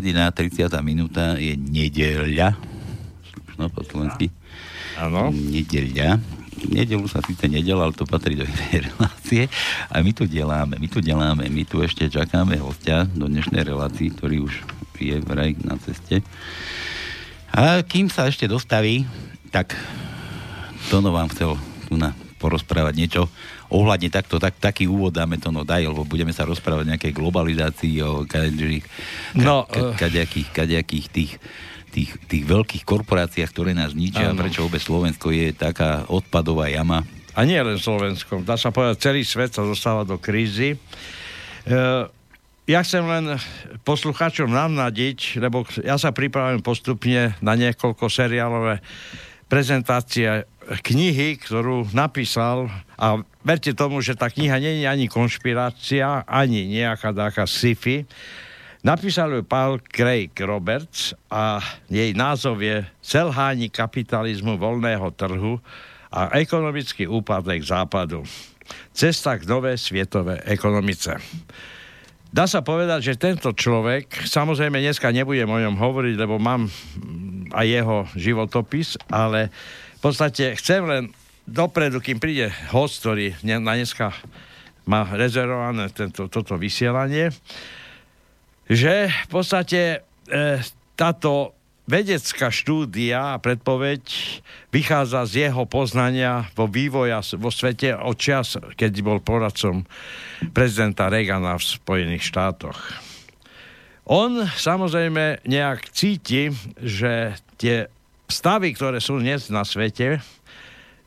hodina, 30. minúta, je nedeľa. No, po slovensky. Áno. Nedeľa. Nedelu sa síce nedel, ale to patrí do inej relácie. A my tu deláme, my tu deláme, my tu ešte čakáme hostia do dnešnej relácii, ktorý už je vraj na ceste. A kým sa ešte dostaví, tak Tono vám chcel tu na porozprávať niečo ohľadne takto, tak, taký úvod dáme to no daj, lebo budeme sa rozprávať o nejakej globalizácii, o kadejakých, no, ka, eh. kadejakých tých tých, tých veľkých korporáciách, ktoré nás ničia, ano. prečo vôbec Slovensko je taká odpadová jama. A nie len Slovensko, dá sa povedať, celý svet sa dostáva do krízy. E, ja chcem len poslucháčom navnadiť, lebo ja sa pripravujem postupne na niekoľko seriálové prezentácie knihy, ktorú napísal a verte tomu, že tá kniha nie je ani konšpirácia, ani nejaká taká sci-fi. Napísal ju Paul Craig Roberts a jej názov je Selhání kapitalizmu voľného trhu a ekonomický úpadek západu. Cesta k nové svetovej ekonomice. Dá sa povedať, že tento človek, samozrejme dneska nebudem o ňom hovoriť, lebo mám aj jeho životopis, ale v podstate chcem len dopredu, kým príde host, ktorý na dneska má rezervované tento, toto vysielanie, že v podstate e, táto vedecká štúdia a predpoveď vychádza z jeho poznania vo vývoja vo svete od čas, keď bol poradcom prezidenta Reagana v Spojených štátoch. On samozrejme nejak cíti, že tie stavy, ktoré sú dnes na svete,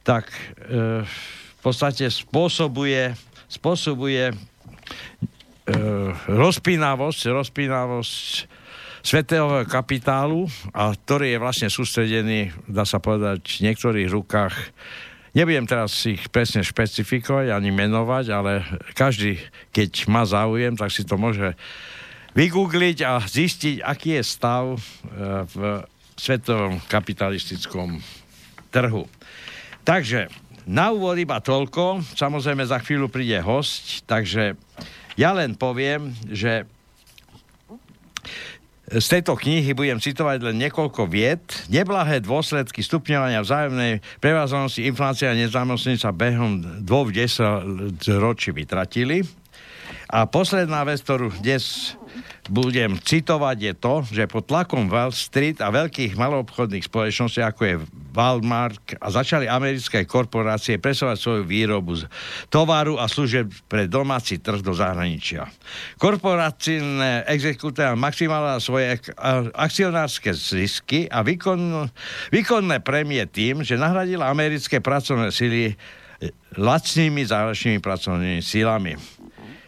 tak e, v podstate spôsobuje, spôsobuje e, rozpínavosť, rozpínavosť svetového kapitálu, a ktorý je vlastne sústredený, dá sa povedať, v niektorých rukách. Nebudem teraz ich presne špecifikovať ani menovať, ale každý, keď má záujem, tak si to môže vygoogliť a zistiť, aký je stav e, v svetovom kapitalistickom trhu. Takže na úvod iba toľko. Samozrejme za chvíľu príde host, takže ja len poviem, že z tejto knihy budem citovať len niekoľko viet. Neblahé dôsledky stupňovania vzájomnej prevázanosti inflácia a nezamestnaní sa behom dvoch ročí vytratili. A posledná vec, ktorú dnes budem citovať, je to, že pod tlakom Wall Street a veľkých maloobchodných spoločností, ako je Walmart, a začali americké korporácie presovať svoju výrobu z tovaru a služieb pre domáci trh do zahraničia. Korporáciné exekutíva maximála svoje akcionárske zisky a výkon, výkonné prémie tým, že nahradila americké pracovné sily lacnými záročnými pracovnými silami.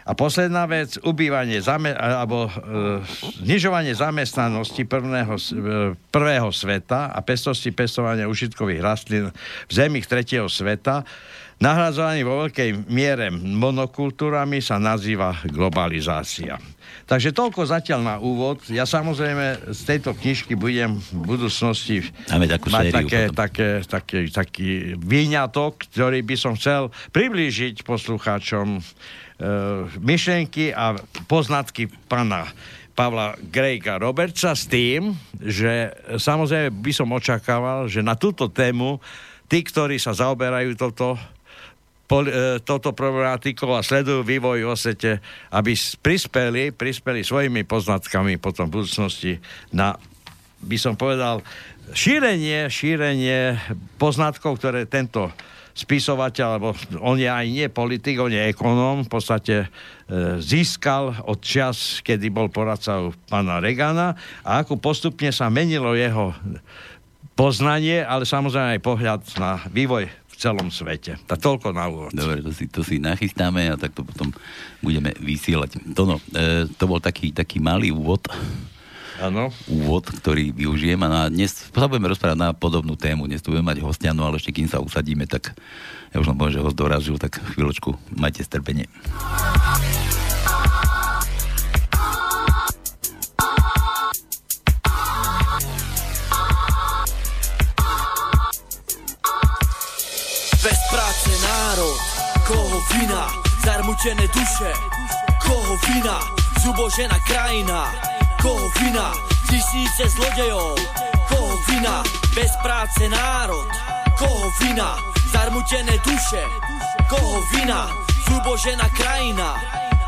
A posledná vec, ubývanie zame- alebo e, znižovanie zamestnanosti prvného, e, prvého sveta a pestosti pestovania užitkových rastlín v zemích tretieho sveta, nahradzovaný vo veľkej miere monokultúrami sa nazýva globalizácia. Takže toľko zatiaľ na úvod. Ja samozrejme z tejto knižky budem v budúcnosti Máme takú mať také, také, také, taký výňatok, ktorý by som chcel priblížiť poslucháčom myšlenky a poznatky pána Pavla Grejka Robertsa s tým, že samozrejme by som očakával, že na túto tému tí, ktorí sa zaoberajú toto, pol, e, toto problematikou a sledujú vývoj vo svete, aby prispeli, prispeli svojimi poznatkami potom v budúcnosti na, by som povedal, šírenie, šírenie poznatkov, ktoré tento spisovateľ, alebo on je aj nie politik, on je ekonóm, v podstate e, získal od čas, kedy bol poradcov pána Regana a ako postupne sa menilo jeho poznanie, ale samozrejme aj pohľad na vývoj v celom svete. Tak toľko na úvod. Dobre, to si, to si nachystáme a tak to potom budeme vysielať. Tono, e, to bol taký, taký malý úvod ano. úvod, ktorý využijem a dnes sa budeme rozprávať na podobnú tému. Dnes tu budeme mať hostia, no ale ešte kým sa usadíme, tak ja už len poviem, že host dorazil, tak chvíľočku, majte strpenie. Bez práce národ, koho vina, zarmučené duše, Koho vina? Zubožená krajina Koho vina? Tisíce zlodejov Koho vina? Bez práce národ Koho vina? Zarmutené duše Koho vina? Zubožená krajina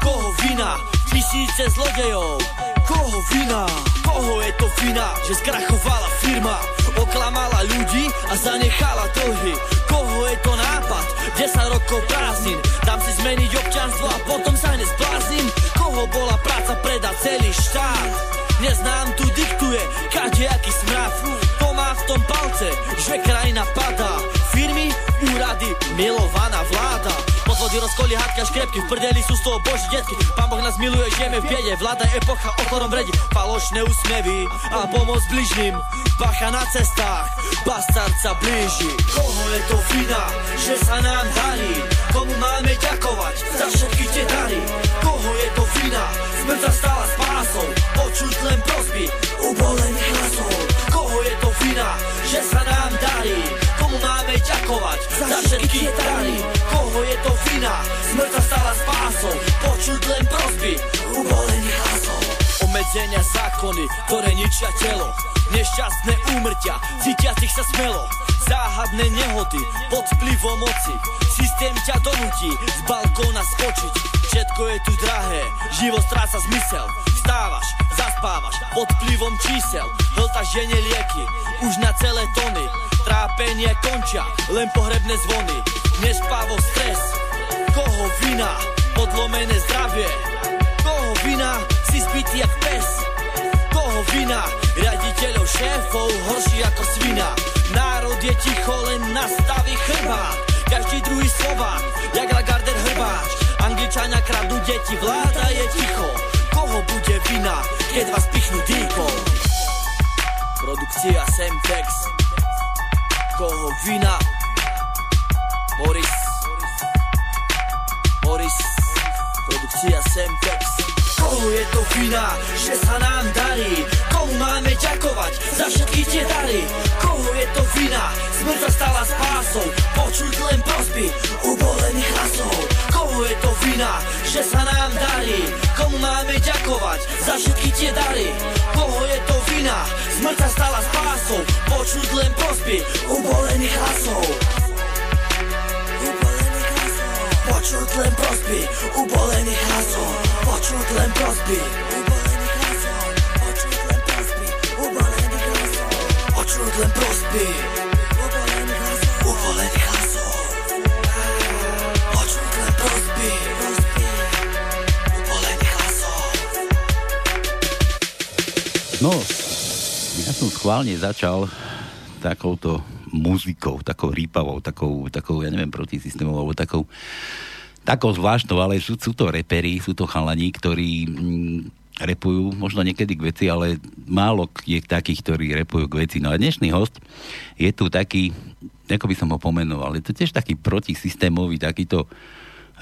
Koho vina? Tisíce zlodejov Koho vina? Koho je to vina? Že skrachovala firma Oklamala ľudí a zanechala dlhy Koho je to nápad? 10 rokov prázdnin Dám si zmeniť občanstvo a potom sa nezbláznim Koho bola práca predať celý štát? Neznám tu diktuje kadejaký smrad. Má v tom palce, že krajina padá. Firmy, úrady, milovaná vláda Podvody, rozkoly, hádka, škrepky V prdeli sú z toho boží detky. Pán Boh nás miluje, žijeme v biede Vláda epocha okorom vredi Falošné úsmevy a pomoc bližným Bacha na cestách, bastard sa blíži. Koho je to vina, že sa nám darí? Komu máme ďakovať za všetky tie dary? Koho je to vina, smrť sa stala spásou Počuť len prosby, ubolených hlasov? Koho je to vina, že sa nám darí Komu máme ďakovať za všetky dary. Koho je to vina, smrť sa stala spásou. Počuť len prosby, ubolených hlasov. Obmedzenia zákony, ktoré ničia telo. Nešťastné úmrtia, cítiacich sa smelo Záhadné nehody pod vplyvom moci. Systém ťa donúti z balkóna skočiť. Všetko je tu drahé, život stráca zmysel. Vstávaš, zaspávaš pod vplyvom čísel. Hlta žene lieky, už na celé tony. Trápenie končia, len pohrebné zvony. Nespávo stres, koho vina? Podlomené zdravie. Koho vina? Si zbytý jak pes vina? Riaditeľov šéfov horší ako svina. Národ je ticho, len nastaví chrbát Každý druhý slova, jak Lagarder hrbáč. Angličania kradnú deti, vláda je ticho. Koho bude vina, keď vás pichnú dýkou? Produkcia Semtex. Koho vina? Boris. Boris. Produkcia Semtex Koho je to vina, že sa nám darí? Komu máme ďakovať za všetky tie dary? Koho je to vina, smrť sa stala spásou Počuť len prosby ubolených hlasov Koho je to vina, že sa nám darí? Komu máme ďakovať za všetky tie dary? Koho je to vina, smrť sa stala spásou Počuť len prosby ubolených hlasov Počuť len prosby ubolených hlasov Počuť len prosby ubolených hlasov Počuť len prosby ubolených hlasov Počuť len prosby ubolených hlasov Ubolených hlasov Počuť len prosby ubolených hlasov No, ja som schválne začal takouto muzikou, takou rýpavou, takou, takou, ja neviem, protisystémovou, alebo takou, takou zvláštnou, ale sú, sú to repery, sú to chalani, ktorí mm, repujú možno niekedy k veci, ale málo je takých, ktorí repujú k veci. No a dnešný host je tu taký, ako by som ho pomenoval, je to tiež taký protisystémový, takýto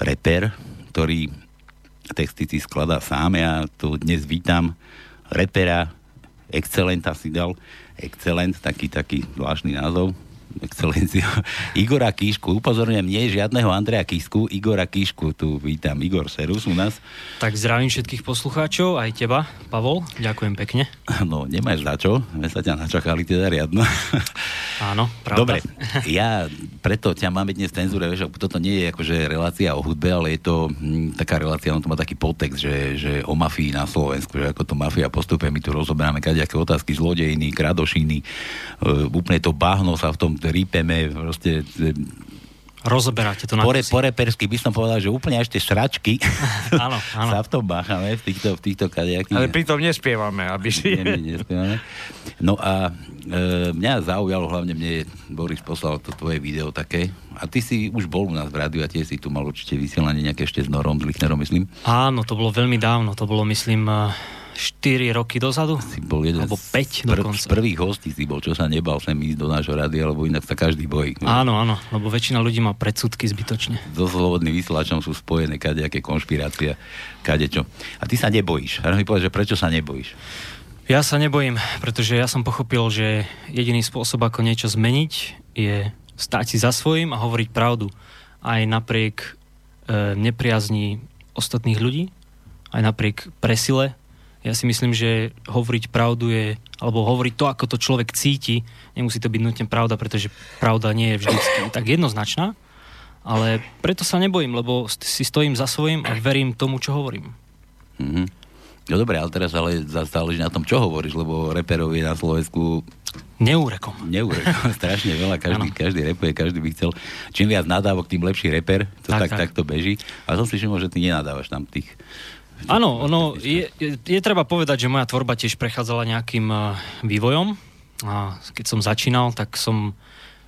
reper, ktorý texty si skladá sám. Ja tu dnes vítam repera, Excelenta si dal, Excellent, taký, taký zvláštny názov, Excelencia. Igora Kíšku, upozorňujem, nie žiadneho Andreja Kísku, Igora Kíšku, tu vítam, Igor Serus u nás. Tak zdravím všetkých poslucháčov, aj teba, Pavol, ďakujem pekne. No, nemáš za čo, my sa ťa načakali teda riadno. Áno, pravda. Dobre, ja preto ťa máme dnes v cenzúre, vieš, toto nie je akože relácia o hudbe, ale je to hm, taká relácia, on to má taký podtext, že, že o mafii na Slovensku, že ako to mafia postupuje, my tu rozoberáme kadejaké otázky, zlodejiny, kradošiny, uh, úplne to bahno sa v tom rípeme, proste Rozoberáte to na pore, porepersky by som povedal, že úplne až tie šračky Áno, áno. sa v tom báchame, v týchto, v týchto kadejakých... Ale pritom nespievame, aby si... Nie, nie, nespievame. No a e, mňa zaujalo, hlavne mne Boris poslal to tvoje video také. A ty si už bol u nás v rádiu a tiež si tu mal určite vysielanie nejaké ešte s Norom, s Lichnerom, myslím. Áno, to bolo veľmi dávno, to bolo myslím eh, 4 roky dozadu. Si bol jeden Alebo z 5 pr- dokonca. z prvých hostí si bol, čo sa nebal sem ísť do nášho rádia, lebo inak sa každý bojí. Áno, áno, lebo väčšina ľudí má predsudky zbytočne. So slobodným vysielačom sú spojené kadejaké konšpirácie, kadečo. A ty sa nebojíš. A mi povedz, že prečo sa nebojíš? Ja sa nebojím, pretože ja som pochopil, že jediný spôsob, ako niečo zmeniť, je stáť si za svojím a hovoriť pravdu. Aj napriek e, nepriazni ostatných ľudí, aj napriek presile. Ja si myslím, že hovoriť pravdu je, alebo hovoriť to, ako to človek cíti, nemusí to byť nutne pravda, pretože pravda nie je vždy tak jednoznačná, ale preto sa nebojím, lebo si stojím za svojím a verím tomu, čo hovorím. Mm-hmm. No dobre, ale teraz ale záleží na tom, čo hovoríš, lebo reperov je na Slovensku Neúrekom. Neúrekom, strašne veľa, každý, každý repuje, každý by chcel. Čím viac nadávok, tým lepší reper, to tak, tak, tak. tak to beží. A som si všimol, že ty nenadávaš tam tých Áno, ono, je, je, je treba povedať, že moja tvorba tiež prechádzala nejakým uh, vývojom. A keď som začínal, tak som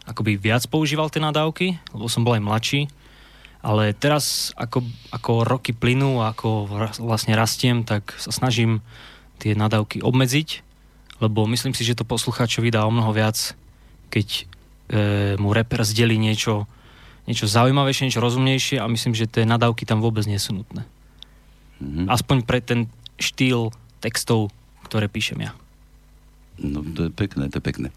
akoby viac používal tie nadávky, lebo som bol aj mladší. Ale teraz, ako, ako roky plynú a ako vlastne rastiem, tak sa snažím tie nadávky obmedziť, lebo myslím si, že to poslucháčovi dá o mnoho viac, keď e, mu reper zdeli niečo, niečo zaujímavejšie, niečo rozumnejšie a myslím, že tie nadávky tam vôbec nie sú nutné. Mm-hmm. Aspoň pre ten štýl textov, ktoré píšem ja. No to je pekné, to je pekné.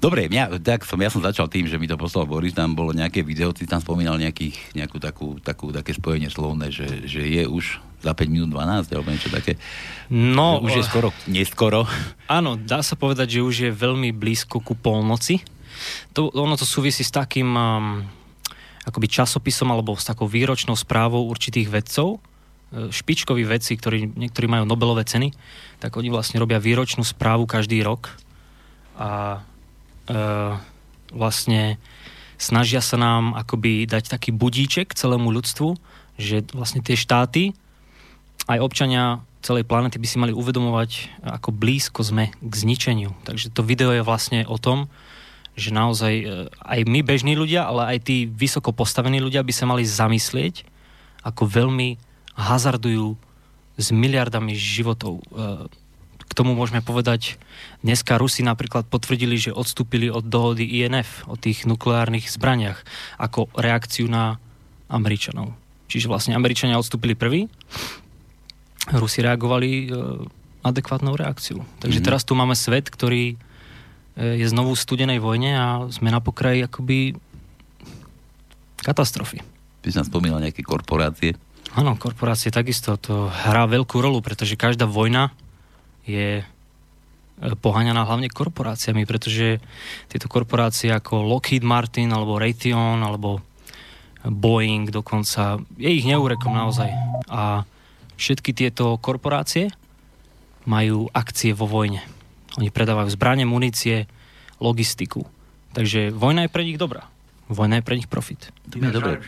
Dobre, mňa, tak som, ja som začal tým, že mi to poslal Boris, tam bolo nejaké video, ty tam spomínal nejakých, nejakú takú, takú, také spojenie slovné, že, že je už za 5 minút 12, alebo niečo také. No, už je skoro, neskoro. Áno, dá sa povedať, že už je veľmi blízko ku polnoci. To, ono to súvisí s takým um, akoby časopisom alebo s takou výročnou správou určitých vedcov, špičkoví vedci, ktorí niektorí majú Nobelové ceny, tak oni vlastne robia výročnú správu každý rok a e, vlastne snažia sa nám akoby dať taký budíček celému ľudstvu, že vlastne tie štáty, aj občania celej planety by si mali uvedomovať, ako blízko sme k zničeniu. Takže to video je vlastne o tom, že naozaj e, aj my bežní ľudia, ale aj tí vysoko postavení ľudia by sa mali zamyslieť, ako veľmi hazardujú s miliardami životov. E, k tomu môžeme povedať, dneska Rusi napríklad potvrdili, že odstúpili od dohody INF, o tých nukleárnych zbraniach, ako reakciu na Američanov. Čiže vlastne Američania odstúpili prvý, Rusi reagovali e, adekvátnou reakciou. Takže mm-hmm. teraz tu máme svet, ktorý e, je znovu v studenej vojne a sme na pokraji akoby katastrofy. Ty som spomínal nejaké korporácie. Áno, korporácie takisto to hrá veľkú rolu, pretože každá vojna je e, poháňaná hlavne korporáciami, pretože tieto korporácie ako Lockheed Martin alebo Raytheon alebo Boeing dokonca, je ich neúrekom naozaj. A všetky tieto korporácie majú akcie vo vojne. Oni predávajú zbranie, munície, logistiku. Takže vojna je pre nich dobrá vojna je pre nich profit. To je dobré.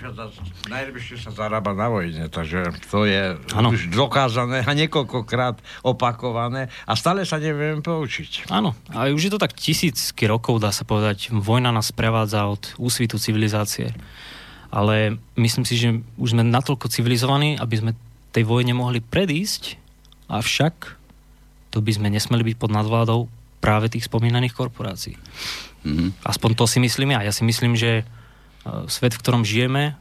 Najlepšie sa zarába na vojne, takže to je ano. už dokázané a niekoľkokrát opakované a stále sa nevieme poučiť. Áno, a už je to tak tisícky rokov, dá sa povedať. Vojna nás prevádza od úsvitu civilizácie. Ale myslím si, že už sme natoľko civilizovaní, aby sme tej vojne mohli predísť, avšak to by sme nesmeli byť pod nadvládou práve tých spomínaných korporácií. Mm-hmm. Aspoň to si myslím ja. Ja si myslím, že uh, svet, v ktorom žijeme,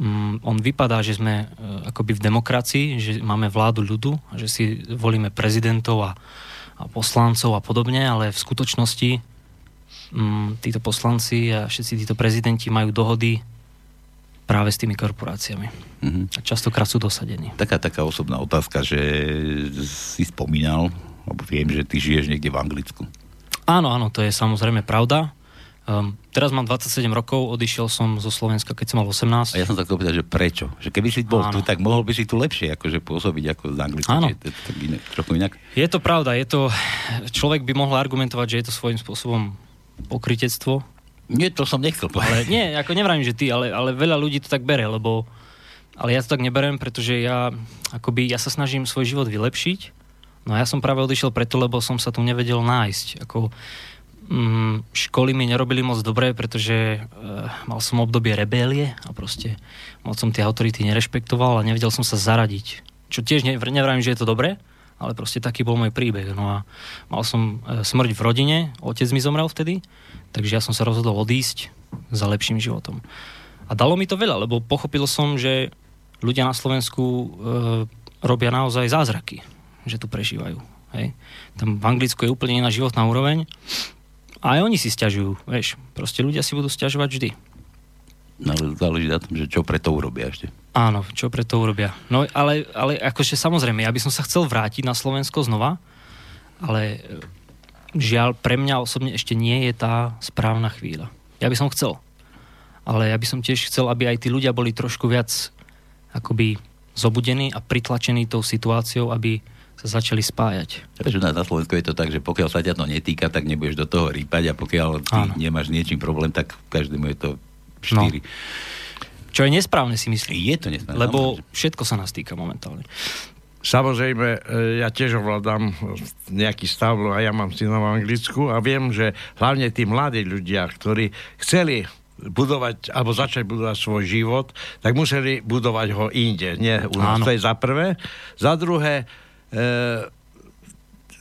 um, on vypadá, že sme uh, akoby v demokracii, že máme vládu ľudu, že si volíme prezidentov a, a poslancov a podobne, ale v skutočnosti um, títo poslanci a všetci títo prezidenti majú dohody práve s tými korporáciami. Mm-hmm. A častokrát sú dosadení. Taká, taká osobná otázka, že si spomínal, lebo viem, že ty žiješ niekde v Anglicku. Áno, áno, to je samozrejme pravda. Um, teraz mám 27 rokov, odišiel som zo Slovenska, keď som mal 18. A ja som chcel pýtať, že prečo? Že keby si bol áno. tu, tak mohol by si tu lepšie akože pôsobiť ako z Anglicka. Áno. Je to, iné, trochu inak. Je to pravda, je to, človek by mohol argumentovať, že je to svojím spôsobom pokritectvo. Nie, to som nechcel povedať. Ale nie, ako nevrajím, že ty, ale, ale veľa ľudí to tak bere, lebo ale ja to tak neberiem, pretože ja akoby, ja sa snažím svoj život vylepšiť No ja som práve odišiel preto, lebo som sa tu nevedel nájsť. Ako, mm, školy mi nerobili moc dobre, pretože e, mal som obdobie rebélie a proste moc som tie autority nerešpektoval a nevedel som sa zaradiť. Čo tiež ne, nevrajím, že je to dobré, ale proste taký bol môj príbeh. No a mal som e, smrť v rodine, otec mi zomrel vtedy, takže ja som sa rozhodol odísť za lepším životom. A dalo mi to veľa, lebo pochopil som, že ľudia na Slovensku e, robia naozaj zázraky že tu prežívajú. Hej. Tam v Anglicku je úplne iná životná úroveň a aj oni si stiažujú, vieš. Proste ľudia si budú stiažovať vždy. No, záleží na tom, že čo pre to urobia ešte. Áno, čo pre to urobia. No ale, ale akože samozrejme, ja by som sa chcel vrátiť na Slovensko znova, ale e, žiaľ, pre mňa osobne ešte nie je tá správna chvíľa. Ja by som chcel. Ale ja by som tiež chcel, aby aj tí ľudia boli trošku viac akoby zobudení a pritlačení tou situáciou, aby sa začali spájať. Prečo na, na Slovensku je to tak, že pokiaľ sa ťa to netýka, tak nebudeš do toho rýpať a pokiaľ ty Áno. nemáš niečím problém, tak každému je to 4. No. Čo je nesprávne si myslím. Je to nesprávne. Lebo všetko sa nás týka momentálne. Samozrejme, e, ja tiež ovládam nejaký stav, a ja mám syna v Anglicku a viem, že hlavne tí mladí ľudia, ktorí chceli budovať, alebo začať budovať svoj život, tak museli budovať ho inde, nie u nás. To je za prvé. Za druhé,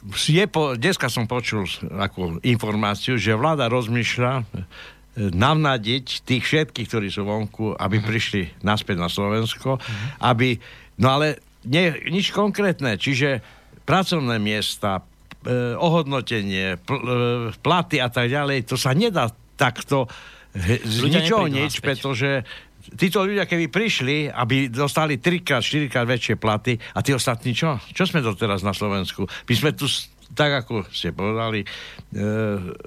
je po, dneska som počul akú informáciu, že vláda rozmýšľa e, navnadiť tých všetkých, ktorí sú vonku, aby uh-huh. prišli naspäť na Slovensko, uh-huh. aby, no ale nie, nič konkrétne, čiže pracovné miesta, e, ohodnotenie, pl, e, platy a tak ďalej, to sa nedá takto z ničoho nič, pretože títo ľudia, keby prišli, aby dostali 3 4 krát väčšie platy a tí ostatní čo? Čo sme doteraz na Slovensku? My sme tu tak ako ste povedali, e,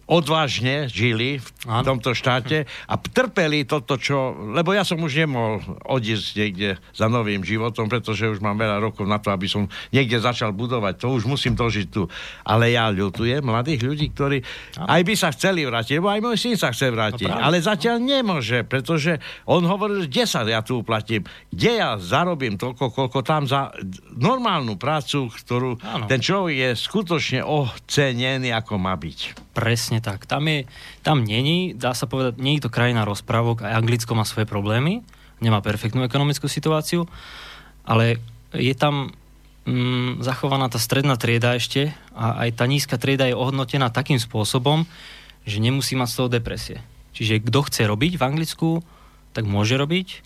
odvážne žili v ano. tomto štáte a trpeli toto, čo... Lebo ja som už nemohol odísť niekde za novým životom, pretože už mám veľa rokov na to, aby som niekde začal budovať. To už musím dožiť tu. Ale ja ľutujem mladých ľudí, ktorí ano. aj by sa chceli vrátiť, lebo aj môj syn sa chce vrátiť. No, ale zatiaľ nemôže, pretože on hovoril, kde sa ja tu uplatím, kde ja zarobím toľko, koľko tam za normálnu prácu, ktorú ano. ten človek je skutočne dostatočne ocenený, ako má byť. Presne tak. Tam, je, tam není, dá sa povedať, nie je to krajina rozprávok, aj Anglicko má svoje problémy, nemá perfektnú ekonomickú situáciu, ale je tam mm, zachovaná tá stredná trieda ešte a aj tá nízka trieda je ohodnotená takým spôsobom, že nemusí mať z toho depresie. Čiže kto chce robiť v Anglicku, tak môže robiť.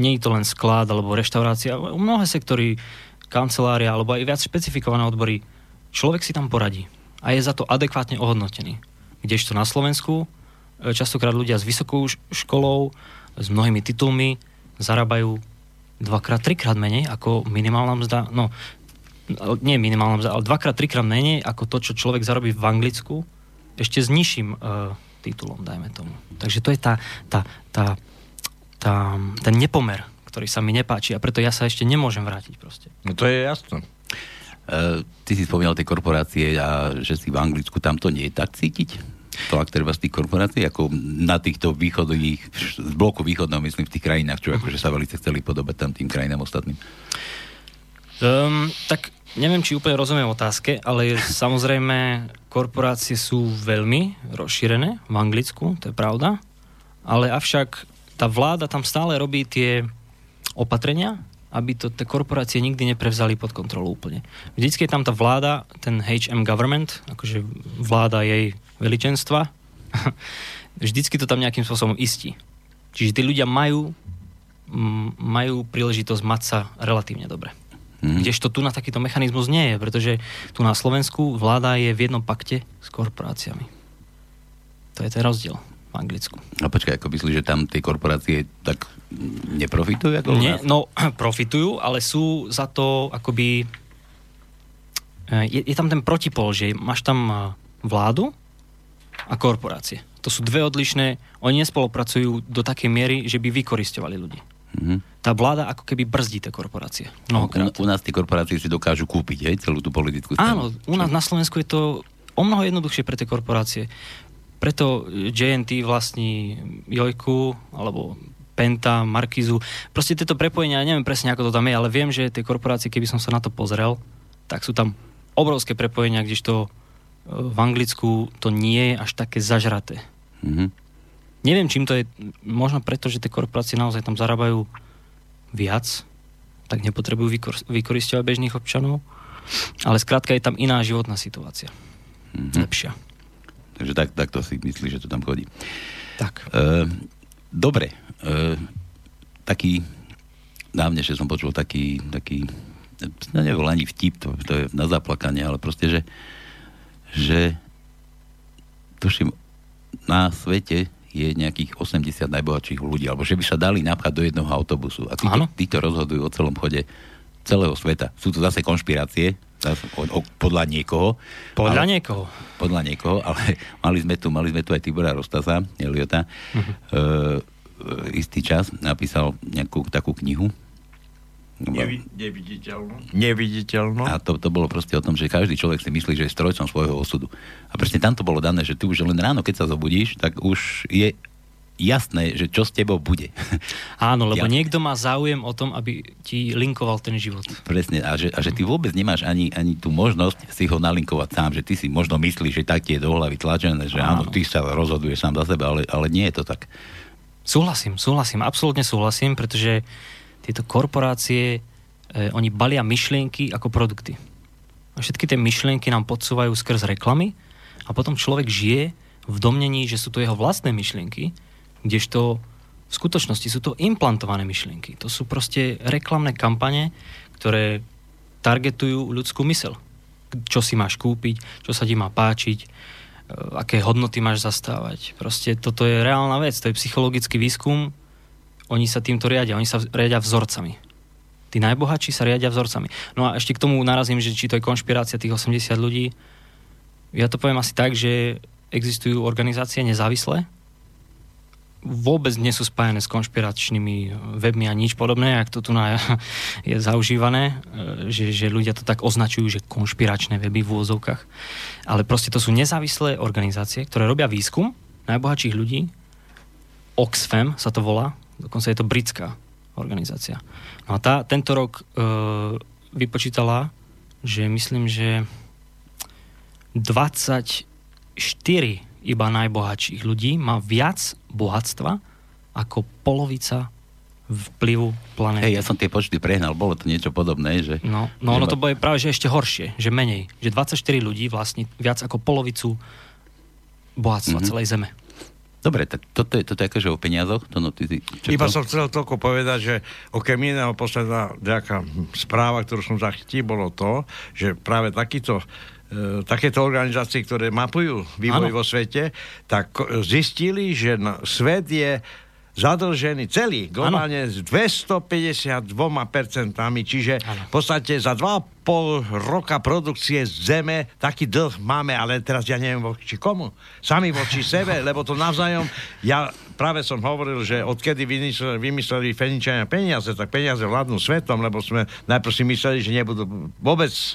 Nie je to len sklad alebo reštaurácia. Mnohé sektory, kancelária alebo aj viac špecifikované odbory človek si tam poradí a je za to adekvátne ohodnotený. Kdežto na Slovensku e, častokrát ľudia s vysokou školou, s mnohými titulmi zarábajú dvakrát, trikrát menej ako minimálna mzda. No, nie minimálna mzda, ale dvakrát, trikrát menej ako to, čo človek zarobí v Anglicku, ešte s nižším uh, titulom, dajme tomu. Takže to je tá, tá, tá, tá, ten nepomer, ktorý sa mi nepáči a preto ja sa ešte nemôžem vrátiť proste. No to je jasné. Uh, ty si spomínal tie korporácie a že si v Anglicku, tam to nie je tak cítiť? To treba z tých korporácií, ako na týchto východových, z bloku východného, myslím, v tých krajinách, čo akože sa veľmi chceli podobať tam tým krajinám ostatným. Um, tak neviem, či úplne rozumiem otázke, ale samozrejme korporácie sú veľmi rozšírené v Anglicku, to je pravda, ale avšak tá vláda tam stále robí tie opatrenia, aby to tie korporácie nikdy neprevzali pod kontrolu úplne. Vždycky je tam tá vláda, ten HM government, akože vláda jej veličenstva, vždycky to tam nejakým spôsobom istí. Čiže tí ľudia majú, majú príležitosť mať sa relatívne dobre. Mm. Kdežto tu na takýto mechanizmus nie je, pretože tu na Slovensku vláda je v jednom pakte s korporáciami. To je ten rozdiel v Anglicku. A počkaj, ako myslíš, že tam tie korporácie tak neprofitujú? Ako Nie, no profitujú, ale sú za to akoby... E, je, je tam ten protipol, že máš tam e, vládu a korporácie. To sú dve odlišné, oni nespolupracujú do takej miery, že by vykoristovali ľudí. Mm-hmm. Tá vláda ako keby brzdí tie korporácie. Mnohokrát. U, u nás tie korporácie si dokážu kúpiť, hej, celú tú politickú stranu. Áno, u nás na Slovensku je to o mnoho jednoduchšie pre tie korporácie. Preto JNT vlastní Jojku, alebo Penta, Markizu. Proste tieto prepojenia, neviem presne, ako to tam je, ale viem, že tie korporácie, keby som sa na to pozrel, tak sú tam obrovské prepojenia, kdežto e, v Anglicku to nie je až také zažraté. Mm-hmm. Neviem, čím to je. Možno preto, že tie korporácie naozaj tam zarábajú viac, tak nepotrebujú vykor- vykoristovať bežných občanov. Ale skrátka je tam iná životná situácia. Mm-hmm. Lepšia. Takže tak, tak to si myslí, že to tam chodí. Tak. E, dobre. E, taký, dávnejšie som počul taký, taký no nebol ani vtip, to, to je na zaplakanie, ale proste, že, že tuším, na svete je nejakých 80 najbohatších ľudí, alebo že by sa dali napchať do jednoho autobusu. A títo, títo rozhodujú o celom chode celého sveta. Sú to zase konšpirácie, o, o, podľa niekoho. Podľa ale, niekoho. Podľa niekoho, ale mali sme tu, mali sme tu aj Tibora Rostasa, Eliota. Uh-huh. E, istý čas napísal nejakú takú knihu. Nevi- neviditeľno. Neviditeľno. A to, to bolo proste o tom, že každý človek si myslí, že je strojcom svojho osudu. A presne tam to bolo dané, že ty už len ráno, keď sa zobudíš, tak už je jasné, že čo s tebou bude. Áno, lebo Ja- niekto má záujem o tom, aby ti linkoval ten život. Presne, a že, a že ty vôbec nemáš ani, ani tú možnosť si ho nalinkovať sám, že ty si možno myslíš, že tak ti je do hlavy tlačené, že áno, Áno. ty sa rozhoduješ sám za seba, ale, ale nie je to tak. Súhlasím, súhlasím, absolútne súhlasím, pretože tieto korporácie, e, oni balia myšlienky ako produkty. A všetky tie myšlienky nám podsúvajú skrz reklamy a potom človek žije v domnení, že sú to jeho vlastné myšlienky, kdežto v skutočnosti sú to implantované myšlienky. To sú proste reklamné kampane, ktoré targetujú ľudskú mysel. Čo si máš kúpiť, čo sa ti má páčiť, e, aké hodnoty máš zastávať. Proste toto je reálna vec, to je psychologický výskum, oni sa týmto riadia, oni sa riadia vzorcami. Tí najbohatší sa riadia vzorcami. No a ešte k tomu narazím, že či to je konšpirácia tých 80 ľudí. Ja to poviem asi tak, že existujú organizácie nezávislé, vôbec nie sú spájane s konšpiračnými webmi a nič podobné, ak to tu na, je zaužívané, e, že, že ľudia to tak označujú, že konšpiračné weby v úvozovkách. Ale proste to sú nezávislé organizácie, ktoré robia výskum najbohatších ľudí. Oxfam sa to volá, dokonca je to britská organizácia. No a tá tento rok e, vypočítala, že myslím, že 24 iba najbohatších ľudí má viac bohatstva ako polovica vplyvu planéty. Hej, ja som tie počty prehnal, bolo to niečo podobné, že... No, no ono to bude práve že ešte horšie, že menej. Že 24 ľudí vlastní viac ako polovicu bohatstva Mhm. celej Zeme. Dobre, tak toto je, toto je akože o peniazoch, to no, ty, ty, čo Iba to? som chcel toľko povedať, že okrem iného posledná nejaká správa, ktorú som zachytil, bolo to, že práve takýto takéto organizácie, ktoré mapujú vývoj Áno. vo svete, tak ko- zistili, že svet je zadlžený celý, globálne s 252%, čiže Áno. v podstate za 2,5 roka produkcie Zeme taký dlh máme, ale teraz ja neviem voči komu. Sami voči sebe, lebo to navzájom, ja práve som hovoril, že odkedy vymysleli, vymysleli Feničania peniaze, tak peniaze vládnu svetom, lebo sme najprv si mysleli, že nebudú vôbec e,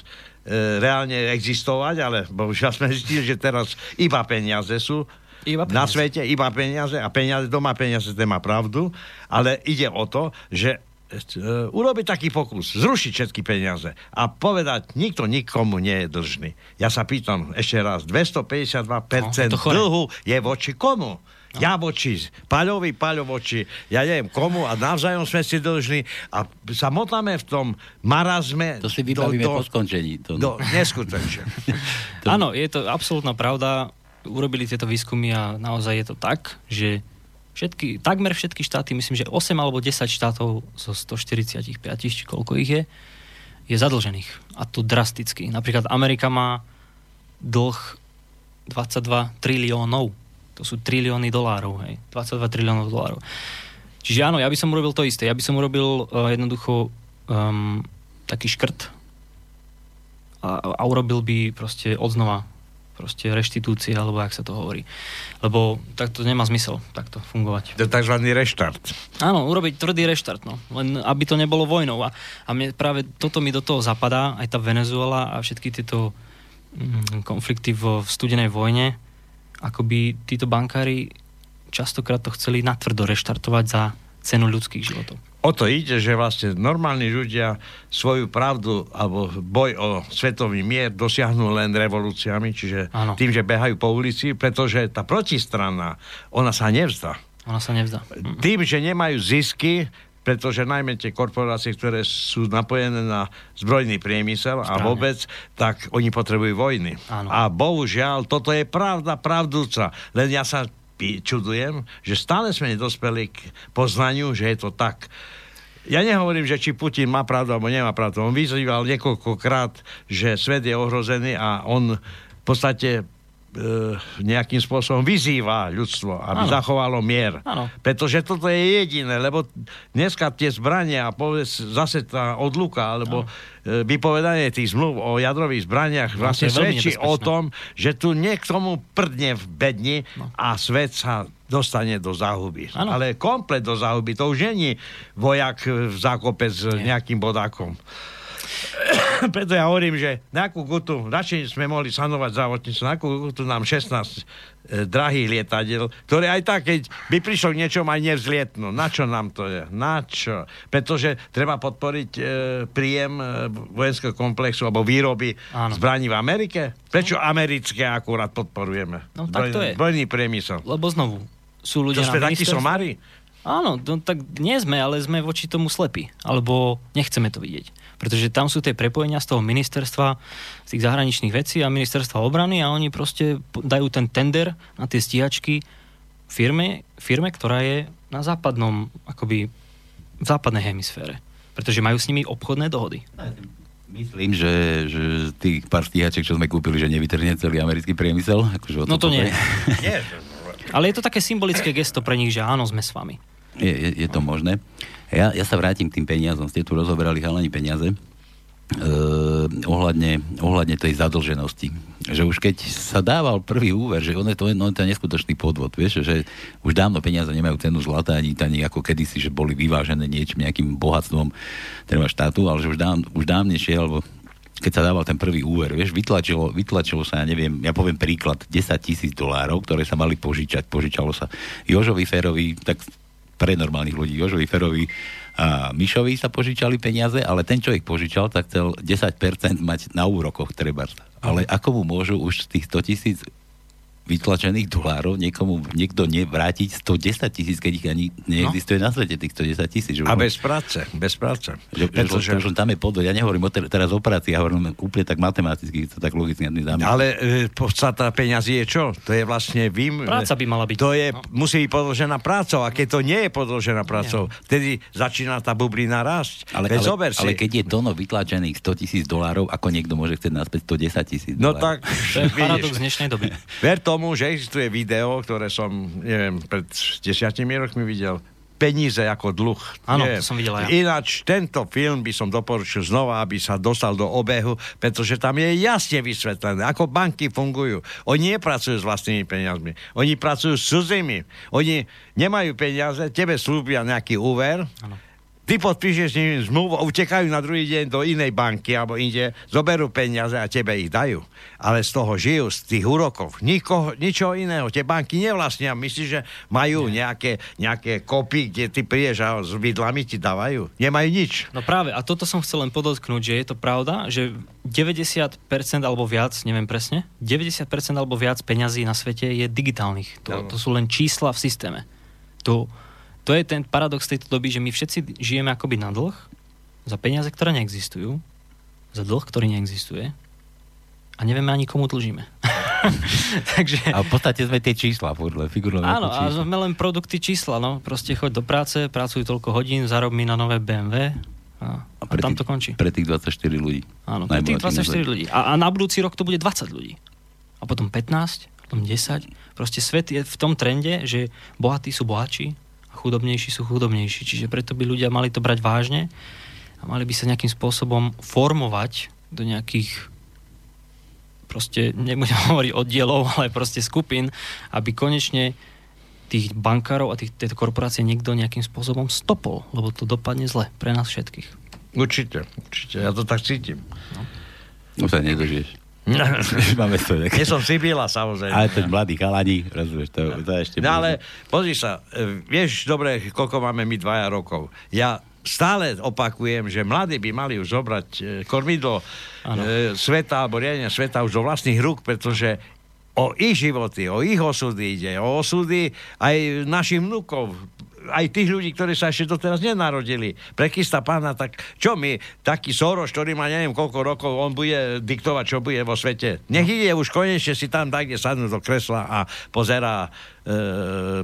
reálne existovať, ale bohužiaľ sme zistili, že teraz iba peniaze sú Iba na peniaze. svete, iba peniaze a peniaze, doma peniaze, ten má pravdu, ale ide o to, že e, urobiť taký pokus, zrušiť všetky peniaze a povedať, nikto nikomu nie je dlžný. Ja sa pýtam ešte raz, 252% No, je dlhu je voči komu? Ja voči Paľovi, Paľo voči, ja neviem komu a navzájom sme si dlžní a sa motáme v tom marazme To si vybavíme po skončení. To, do, neskutočne. To- Áno, je to absolútna pravda. Urobili tieto výskumy a naozaj je to tak, že všetky, takmer všetky štáty, myslím, že 8 alebo 10 štátov zo 145, či koľko ich je, je zadlžených. A to drasticky. Napríklad Amerika má dlh 22 triliónov. To sú trilióny dolárov, hej. 22 triliónov dolárov. Čiže áno, ja by som urobil to isté. Ja by som urobil uh, jednoducho um, taký škrt a, a urobil by proste odznova proste reštitúcie, alebo jak sa to hovorí. Lebo takto nemá zmysel takto fungovať. To je tzv. reštart. Áno, urobiť tvrdý reštart, no. Len aby to nebolo vojnou. A, a mne práve toto mi do toho zapadá, aj tá Venezuela a všetky tieto mm, konflikty v, v studenej vojne, ako by títo bankári častokrát to chceli natvrdo reštartovať za cenu ľudských životov. O to ide, že vlastne normálni ľudia svoju pravdu alebo boj o svetový mier dosiahnu len revolúciami, čiže Áno. tým, že behajú po ulici, pretože tá protistrana, ona sa nevzdá. Ona sa nevzdá. Mm. Tým, že nemajú zisky, pretože najmä tie korporácie, ktoré sú napojené na zbrojný priemysel a Správne. vôbec, tak oni potrebujú vojny. Áno. A bohužiaľ, toto je pravda pravdúca. Len ja sa čudujem, že stále sme nedospeli k poznaniu, že je to tak. Ja nehovorím, že či Putin má pravdu alebo nemá pravdu. On vyzýval niekoľkokrát, že svet je ohrozený a on v podstate nejakým spôsobom vyzýva ľudstvo, aby Áno. zachovalo mier. Áno. Pretože toto je jediné, lebo dneska tie zbrania, povedz, zase tá odluka, alebo e, vypovedanie tých zmluv o jadrových zbraniach No, vlastne svedčí o tom, že tu niekto tomu prdne v bedni a svet sa dostane do záhuby. Áno. Ale komplet do záhuby. To už není vojak v zákope s Nie. nejakým bodákom. Preto ja hovorím, že na akú gutu, radšej sme mohli sanovať zdravotníctvo, na akú gutu nám 16 e, drahých lietadiel, ktoré aj tak, keď by prišlo k niečom, aj nevzlietnú. Na čo nám to je? Na čo? Pretože treba podporiť e, príjem e, vojenského komplexu alebo výroby Áno. zbraní v Amerike. Prečo americké akurát podporujeme? No, tak to je. Zbrojný priemysel. Lebo znovu, sú To ľudia sme na takí somári? Áno, no, tak nie sme, ale sme voči tomu slepí. Alebo nechceme to vidieť. Pretože tam sú tie prepojenia z toho ministerstva, z tých zahraničných vecí a ministerstva obrany a oni proste dajú ten tender na tie stíhačky firme, firme, ktorá je na západnom, akoby v západnej hemisfére. Pretože majú s nimi obchodné dohody. Myslím, že, že tých pár stíhačiek, čo sme kúpili, že nevytrhne celý americký priemysel. Akože No to nie. Nie. Ale je to také symbolické gesto pre nich, že áno, sme s vami. Je, je, je to možné. Ja, ja sa vrátim k tým peniazom. Ste tu rozoberali chalani peniaze. Uh, ohľadne, ohľadne tej zadlženosti. Že už keď sa dával prvý úver, že on je to, no, to je neskutočný podvod, vieš, že už dávno peniaze nemajú cenu zlata ani, ani ako kedysi, že boli vyvážené niečím, nejakým bohatstvom treba štátu, ale že už, dáv, už dávnejšie, alebo keď sa dával ten prvý úver, vieš, vytlačilo, vytlačilo sa, ja neviem, ja poviem príklad, 10 tisíc dolárov, ktoré sa mali požičať, požičalo sa Jožovi Ferovi, tak pre normálnych ľudí, Jožovi Ferovi a Mišovi sa požičali peniaze, ale ten, čo ich požičal, tak chcel 10% mať na úrokoch treba. Ale ako mu môžu už z tých 100 tisíc vytlačených dolárov niekomu niekto nevrátiť 110 tisíc, keď ich ani neexistuje no. na svete tých 110 tisíc. A bez práce, bez práce. že, Pretože- že, že, že tam je podvod. Ja nehovorím o ter- teraz o práci, ja hovorím úplne tak matematicky, to tak logicky dáme. Ale e, podstata peňazí je čo? To je vlastne vým... Práca by mala byť. To je, No. musí byť podložená prácou. A keď to nie je podložená prácou, vtedy začína tá bublina rásť. Ale, Veď ale, ale keď je tono vytlačených 100 tisíc dolárov, ako niekto môže chcieť naspäť 110 tisíc No tak, To je paradox dnešnej doby. Ver tomu, že existuje video, ktoré som, neviem, pred desiatimi rokmi videl. Peníze ako dlh. Áno, to som videl aj ja. Ináč tento film by som doporučil znova, aby sa dostal do obehu, pretože tam je jasne vysvetlené, ako banky fungujú. Oni nepracujú s vlastnými peniazmi. Oni pracujú s cudzými. Oni nemajú peniaze, tebe slúbia nejaký úver, Áno. Ty podpíšeš s nimi zmluvu, a utekajú na druhý deň do inej banky alebo inde, zoberú peniaze a tebe ich dajú. Ale z toho žijú, z tých úrokov. Nikoho, ničoho iného. Tie banky nevlastnia. Myslíš, že majú nejaké, nejaké kopy, kde ty prídeš a s vidlami ti dávajú? Nemajú nič. No práve, a toto som chcel len podotknúť, že je to pravda, že 90% alebo viac, neviem presne, 90% alebo viac peňazí na svete je digitálnych. To, to sú len čísla v systéme. To, to je ten paradox tejto doby, že my všetci žijeme akoby na dlh za peniaze, ktoré neexistujú, za dlh, ktorý neexistuje a nevieme ani komu dlžíme. Takže... A v podstate sme tie čísla, podľa figurové Áno, a sme len produkty čísla, no. Proste choď do práce, pracuj toľko hodín, zarob mi na nové BMW a, a, pre tam tých- to končí. Pre tých 24 ľudí. Áno, pre tých Najbohatších na 24 svete. ľudí. A, a na budúci rok to bude 20 ľudí. A potom 15, potom 10. Proste svet je v tom trende, že bohatí sú bohatší a chudobnejší sú chudobnejší. Čiže preto by ľudia mali to brať vážne a mali by sa nejakým spôsobom formovať do nejakých proste, nebudem hovoriť oddielov, ale proste skupín, aby konečne tých bankárov a tých, tieto korporácie niekto nejakým spôsobom stopol, lebo to dopadne zle pre nás všetkých. Určite, určite. Ja to tak cítim. Už sa nedožiješ. Máme to Nie som Sibila, samozrejme. Ale ten mladý chalani, rozumieš, to, to je ešte... No ale pozri sa, e, vieš dobre, koľko máme my dvaja rokov. Ja stále opakujem, že mladí by mali už zobrať e, kormidlo e, sveta alebo riadenia sveta už do vlastných rúk, pretože o ich životy, o ich osudy ide, o osudy aj našich vnúkov, aj tých ľudí, ktorí sa ešte doteraz nenarodili. Prekista pána, tak čo my, taký Soros, ktorý má neviem koľko rokov, on bude diktovať, čo bude vo svete. Nech ide už konečne si tam tak, kde sadnú do kresla a pozerá e,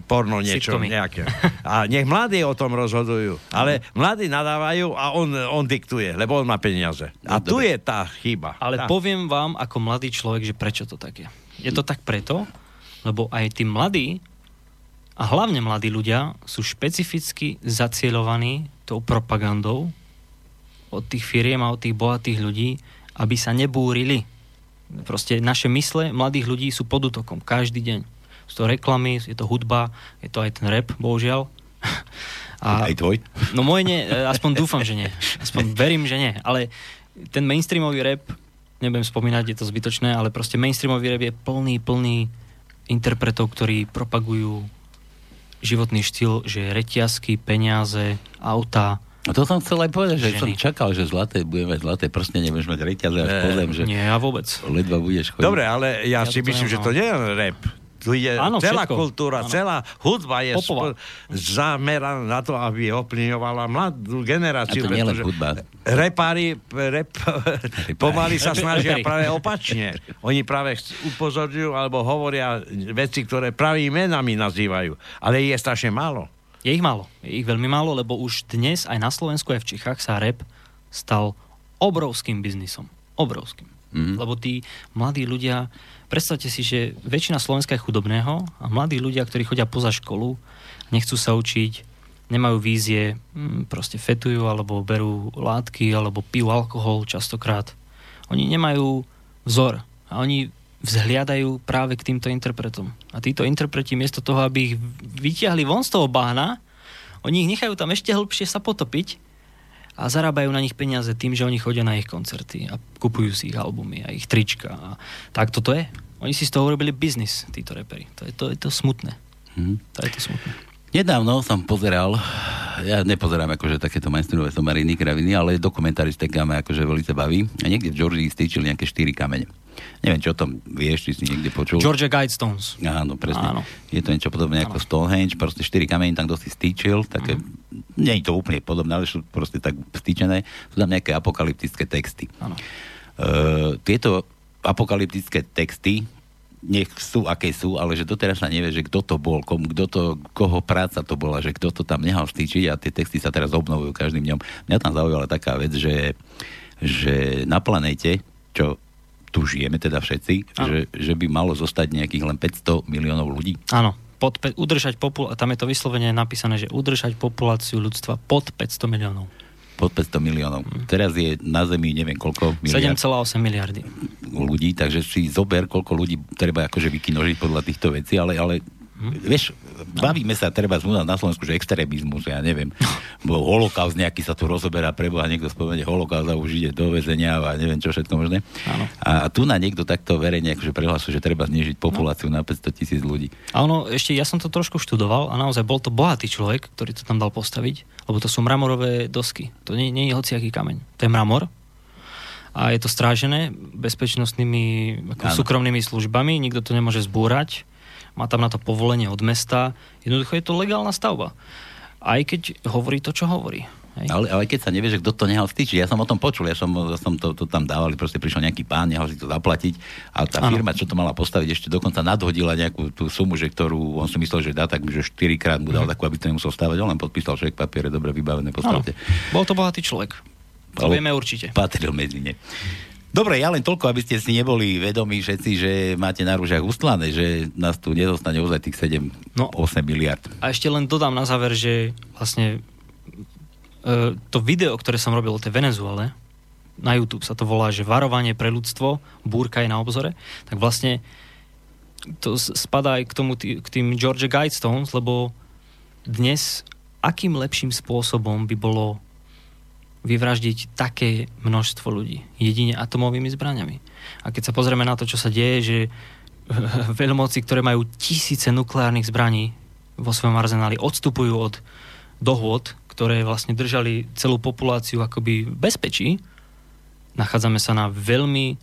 porno niečo Sitcomy. nejaké. A nech mladí o tom rozhodujú. Ale mladí nadávajú a on, on diktuje, lebo on má peniaze. A No, tu dobre. je tá chyba. Ale tá. poviem vám ako mladý človek, že prečo to tak je. Je to tak preto, lebo aj tí mladí, a hlavne mladí ľudia, sú špecificky zacielovaní tou propagandou od tých firiem a od tých bohatých ľudí, aby sa nebúrili. Proste naše mysle mladých ľudí sú pod útokom každý deň. Sú to reklamy, je to hudba, je to aj ten rap, bohužiaľ. A, aj tvoj? No môj nie, e, aspoň dúfam, že nie. Aspoň verím, že nie. Ale ten mainstreamový rap, nebudem spomínať, je to zbytočné, ale proste mainstreamový rap je plný, plný interpretov, ktorí propagujú životný štýl, že reťazky, peniaze, auta, No to som chcel aj povedať, že ženy. som čakal, že zlaté, budeme mať zlaté prstne, nebudeš mať reťaze až po zem, že... Nie, ja vôbec. Ledva budeš chodiť. Dobre, ale ja, ja si myslím, že to nie je rap. Tu je áno, celá všetko. kultúra, áno. celá hudba je sp- zameraná na to, aby ovplyvňovala mladú generáciu. A to nie len hudba. Repári, rep, pomaly sa snažia práve opačne. Oni práve upozorňujú alebo hovoria veci, ktoré pravými menami nazývajú. Ale je strašne málo. Je ich málo. Je ich veľmi málo, lebo už dnes aj na Slovensku, aj v Čechách sa rap stal obrovským biznisom. Obrovským. Mm-hmm. Lebo tí mladí ľudia, predstavte si, že väčšina Slovenska je chudobného a mladí ľudia, ktorí chodia poza školu, nechcú sa učiť, nemajú vízie, hm, proste fetujú alebo berú látky alebo pijú alkohol častokrát. Oni nemajú vzor a oni vzhliadajú práve k týmto interpretom. A títo interpreti miesto toho, aby ich vyťahli von z toho bána, oni ich nechajú tam ešte hlbšie sa potopiť a zarábajú na nich peniaze tým, že oni chodia na ich koncerty a kupujú si ich albumy a ich trička. A tak toto je. Oni si z toho urobili biznis, títo repery. To je to, je to smutné. Hmm. To je to smutné. Nedávno som pozeral, ja nepozerám akože takéto mainstreamové somariny, kraviny, ale dokumentaristeka ma akože veľmi baví. A niekde v Georgii stýčili nejaké štyri kamene. Neviem, čo o tom vieš, či si niekde počul. Georgia Guidestones. Áno, presne. Áno. Je to niečo podobné ako Stonehenge, proste štyri kamene tam kto si stýčil, také, mm. nie je to úplne podobné, ale sú proste tak stýčené. Sú tam nejaké apokalyptické texty. Áno. Uh, tieto apokalyptické texty nech sú, aké sú, ale že doteraz sa nevie, že kto to bol, komu, kto to, koho práca to bola, že kto to tam nehal stýčiť a tie texty sa teraz obnovujú každým dňom. Mňa tam zaujala taká vec, že, že na planete, čo tu žijeme teda všetci, že, že by malo zostať nejakých len 500 miliónov ľudí. Áno, pod, udržať popul- tam je to vyslovene napísané, že udržať populáciu ľudstva pod 500 miliónov pod 500 miliónov. Mm. Teraz je na Zemi neviem koľko miliard. 7,8 miliardy. Ľudí, takže si zober, koľko ľudí treba akože vykinožiť podľa týchto vecí, ale, ale Hm? Vieš, bavíme sa treba zmúna na Slovensku, že extrémizmus, ja neviem. Bol holokaust nejaký sa tu rozoberá, preboha niekto spomenie holokaust a už ide do väzenia a neviem čo všetko možné. Áno. A tu na niekto takto verejne akože prehlasuje, že treba znižiť populáciu no. na 500 tisíc ľudí. A ono, ešte ja som to trošku študoval a naozaj bol to bohatý človek, ktorý to tam dal postaviť, lebo to sú mramorové dosky. To nie, nie je hociaký kameň. To je mramor, a je to strážené bezpečnostnými ako súkromnými službami, nikto to nemôže zbúrať má tam na to povolenie od mesta. Jednoducho je to legálna stavba. Aj keď hovorí to, čo hovorí. Hej. Ale, ale keď sa nevie, že kto to nehal stýčiť, ja som o tom počul, ja som, ja som to, to tam dávali, proste prišiel nejaký pán, nehal si to zaplatiť a tá ano. firma, čo to mala postaviť, ešte dokonca nadhodila nejakú tú sumu, že ktorú on si myslel, že dá, tak že 4 krát mu dal mm. takú, aby to nemusel stávať, on len podpísal však papiere, dobre vybavené, postavte. Bol to bohatý človek. To vieme určite. Patril medzi ne. Dobre, ja len toľko, aby ste si neboli vedomí všetci, že máte na rúžach ustlané, že nás tu nedostane ozaj tých 7-8 no, miliard. A ešte len dodám na záver, že vlastne e, to video, ktoré som robil o tej Venezuele, na YouTube sa to volá, že varovanie pre ľudstvo, búrka je na obzore, tak vlastne to spadá aj k, tomu, k tým Georgia Guidestones, lebo dnes akým lepším spôsobom by bolo vyvraždiť také množstvo ľudí jedine atomovými zbraniami. A keď sa pozrieme na to, čo sa deje, že veľmoci, ktoré majú tisíce nukleárnych zbraní vo svojom arzenáli, odstupujú od dohôd, ktoré vlastne držali celú populáciu akoby v bezpečí, nachádzame sa na veľmi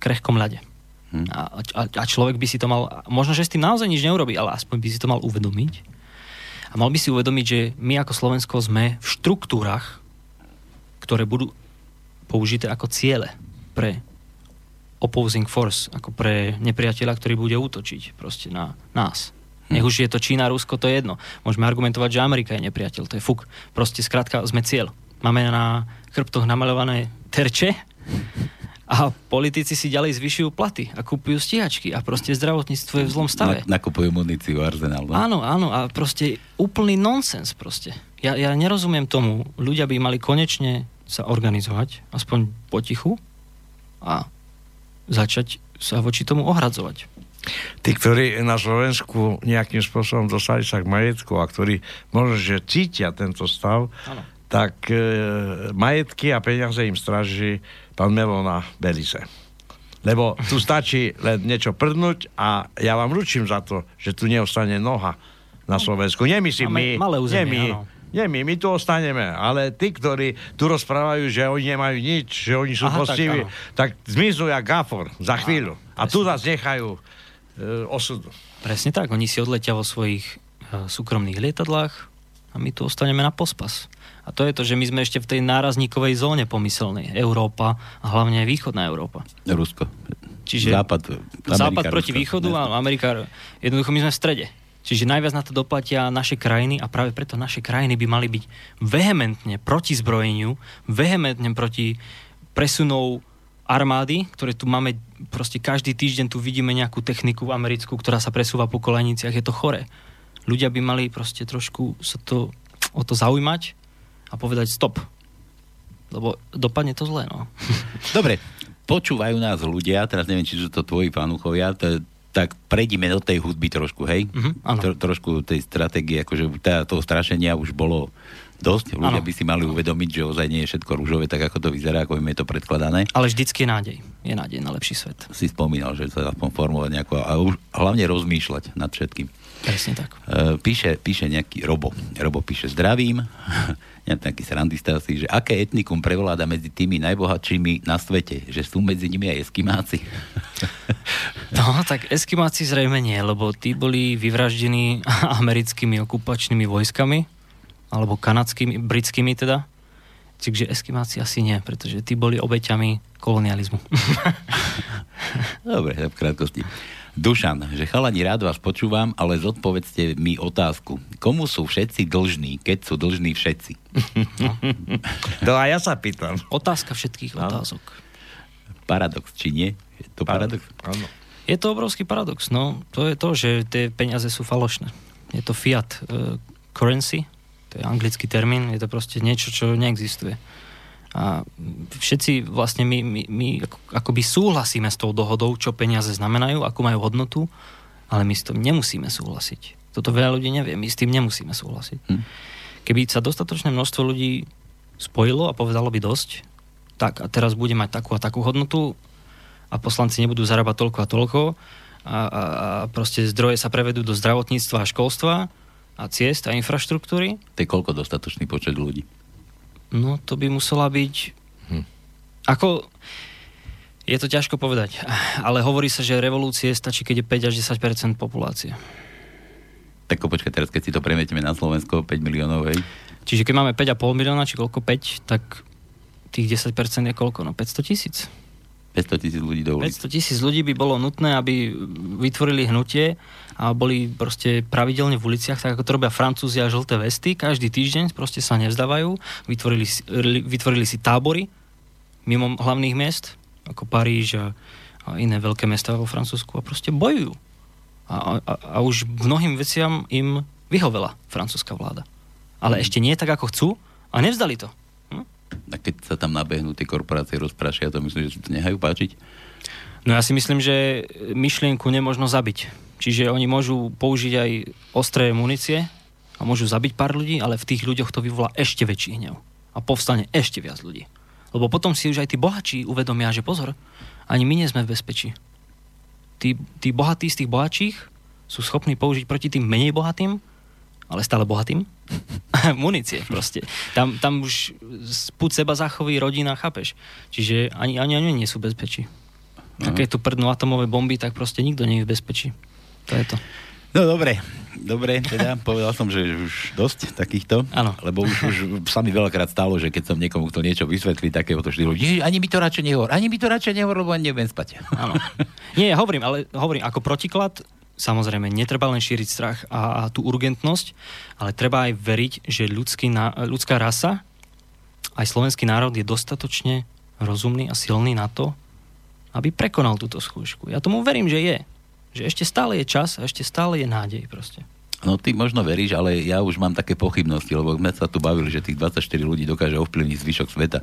krehkom ľade. Hmm. A, a, a človek by si to mal, možno, že s tým naozaj nič neurobi, ale aspoň by si to mal uvedomiť a mal by si uvedomiť, že my ako Slovensko sme v štruktúrach, ktoré budú použité ako ciele pre opposing force, ako pre nepriateľa, ktorý bude útočiť proste na nás. Nech už je to Čína, Rusko, to je jedno. Môžeme argumentovať, že Amerika je nepriateľ, to je fuk. Proste skrátka sme cieľ. Máme na chrbtoch namalované terče A politici si ďalej zvyšujú platy a kúpujú stíhačky a proste zdravotníctvo je v zlom stave. Na, nakupujú muníciu Arsenal. No? Áno, áno a proste úplný nonsens proste. Ja, ja nerozumiem tomu. Ľudia by mali konečne sa organizovať, aspoň potichu a začať sa voči tomu ohradzovať. Tí, ktorí na Slovensku nejakým spôsobom dostali sa k majetku a ktorí možno, že cítia tento stav, ano. tak e, majetky a peniaze im stráži pán Melo na Belize. Lebo tu stačí len niečo prdnúť a ja vám ručím za to, že tu neostane noha na Slovensku. Nemyslím my, malé územie, my, nie my, my tu ostaneme, ale tí, ktorí tu rozprávajú, že oni nemajú nič, že oni sú postiví, tak, tak zmiznú jak gafor za chvíľu. A tu nás nechajú e, osudu. Presne tak, oni si odletia vo svojich e, súkromných lietadlách a my tu ostaneme na pospas. A to je to, že my sme ešte v tej nárazníkovej zóne pomyselnej. Európa a hlavne aj východná Európa. Rusko. Čiže západ, Amerika, západ proti Rusko, východu a Amerika, jednoducho my sme v strede. Čiže najviac na to doplatia naše krajiny a práve preto naše krajiny by mali byť vehementne proti zbrojeniu, vehementne proti presunov armády, ktoré tu máme, proste každý týždeň tu vidíme nejakú techniku americkú, ktorá sa presúva po koleniciach, je to chore. Ľudia by mali proste trošku sa to, o to zaujímať a povedať stop. Lebo dopadne to zle, no. Dobre, počúvajú nás ľudia, teraz neviem, či sú to tvoji fanúchovia, to, tak prejdime do tej hudby trošku, hej? Uh-huh, Tro, trošku tej stratégie, akože tá, toho strašenia už bolo dosť. Ľudia ano. by si mali uvedomiť, že ozaj nie je všetko rúžové, tak ako to vyzerá, ako im je to predkladané. Ale vždycky je nádej. Je nádej na lepší svet. Si spomínal, že sa aspoň formovať nejako a už hlavne rozmýšľať nad všetkým. Presne tak. Uh, píše, píše nejaký Robo. Robo píše zdravím. ja taký srandista asi, že aké etnikum prevoláda medzi tými najbohatšími na svete? Že sú medzi nimi aj eskimáci? no, tak eskimáci zrejme nie, lebo tí boli vyvraždení americkými okupačnými vojskami, alebo kanadskými, britskými teda. Čiže eskimáci asi nie, pretože tí boli obeťami kolonializmu. Dobre, v krátkosti. Dušan, že chalani, rád vás počúvam, ale zodpovedzte mi otázku. Komu sú všetci dlžní, keď sú dlžní všetci? No. to aj ja sa pýtam. Otázka všetkých no. otázok. Paradox, či nie? Je to paradox? Áno. Je to obrovský paradox, no. To je to, že tie peniaze sú falošné. Je to fiat uh, currency, to je anglický termín, je to proste niečo, čo neexistuje. A všetci vlastne my, my, my akoby súhlasíme s tou dohodou, čo peniaze znamenajú, akú majú hodnotu, ale my s tým nemusíme súhlasiť. Toto veľa ľudí nevie, my s tým nemusíme súhlasiť. Hm. Keby sa dostatočné množstvo ľudí spojilo a povedalo by dosť, tak a teraz bude mať takú a takú hodnotu a poslanci nebudú zarábať toľko a toľko a, a, a proste zdroje sa prevedú do zdravotníctva a školstva a ciest a infraštruktúry. To je koľko dostatočný počet ľudí? No to by musela byť... Hm. Ako... Je to ťažko povedať, ale hovorí sa, že revolúcie stačí, keď je 5 až 10 populácie. Tak počkaj, teraz keď si to premietime na Slovensko, 5 miliónov, hej? Čiže keď máme 5,5 milióna, či koľko 5, tak tých 10% je koľko? No 500 tisíc. 500 tisíc ľudí do ulic. 500 tisíc ľudí by bolo nutné, aby vytvorili hnutie a boli proste pravidelne v uliciach, tak ako to robia Francúzi a žlté vesty. Každý týždeň proste sa nevzdávajú. Vytvorili, vytvorili si tábory mimo hlavných miest, ako Paríž a, iné veľké mesta vo Francúzsku a proste bojujú. A, a, a už mnohým veciam im vyhovela francúzska vláda. Ale mm. ešte nie tak, ako chcú a nevzdali to. A keď sa tam nabehnú tie korporácie rozprášia, to myslím, že si to nehajú páčiť? No ja si myslím, že myšlienku nemožno zabiť. Čiže oni môžu použiť aj ostré munície a môžu zabiť pár ľudí, ale v tých ľuďoch to vyvolá ešte väčší hnev. A povstane ešte viac ľudí. Lebo potom si už aj tí bohači uvedomia, že pozor, ani my nie sme v bezpečí. Tí, tí bohatí z tých bohačích sú schopní použiť proti tým menej bohatým ale stále bohatým. Munície proste. Tam, tam už spúd seba zachoví rodina, chápeš? Čiže ani, ani oni nie sú bezpečí. Uh-huh. Keď tu prdnú atomové bomby, tak proste nikto nie je v bezpečí. To je to. No dobre, dobre, teda povedal som, že už dosť takýchto, ano. lebo už, už sa mi veľakrát stalo, že keď som niekomu chcel niečo vysvetliť, takéhoto štýlu, ani mi to radšej nehovor, ani mi to radšej nehovor, lebo ani neviem spať. Áno. Nie, hovorím, ale hovorím, ako protiklad, samozrejme, netreba len šíriť strach a, a tú urgentnosť, ale treba aj veriť, že ľudský, ľudská rasa, aj slovenský národ je dostatočne rozumný a silný na to, aby prekonal túto skúšku. Ja tomu verím, že je. Že ešte stále je čas a ešte stále je nádej proste. No ty možno veríš, ale ja už mám také pochybnosti, lebo sme sa tu bavili, že tých 24 ľudí dokáže ovplyvniť zvyšok sveta.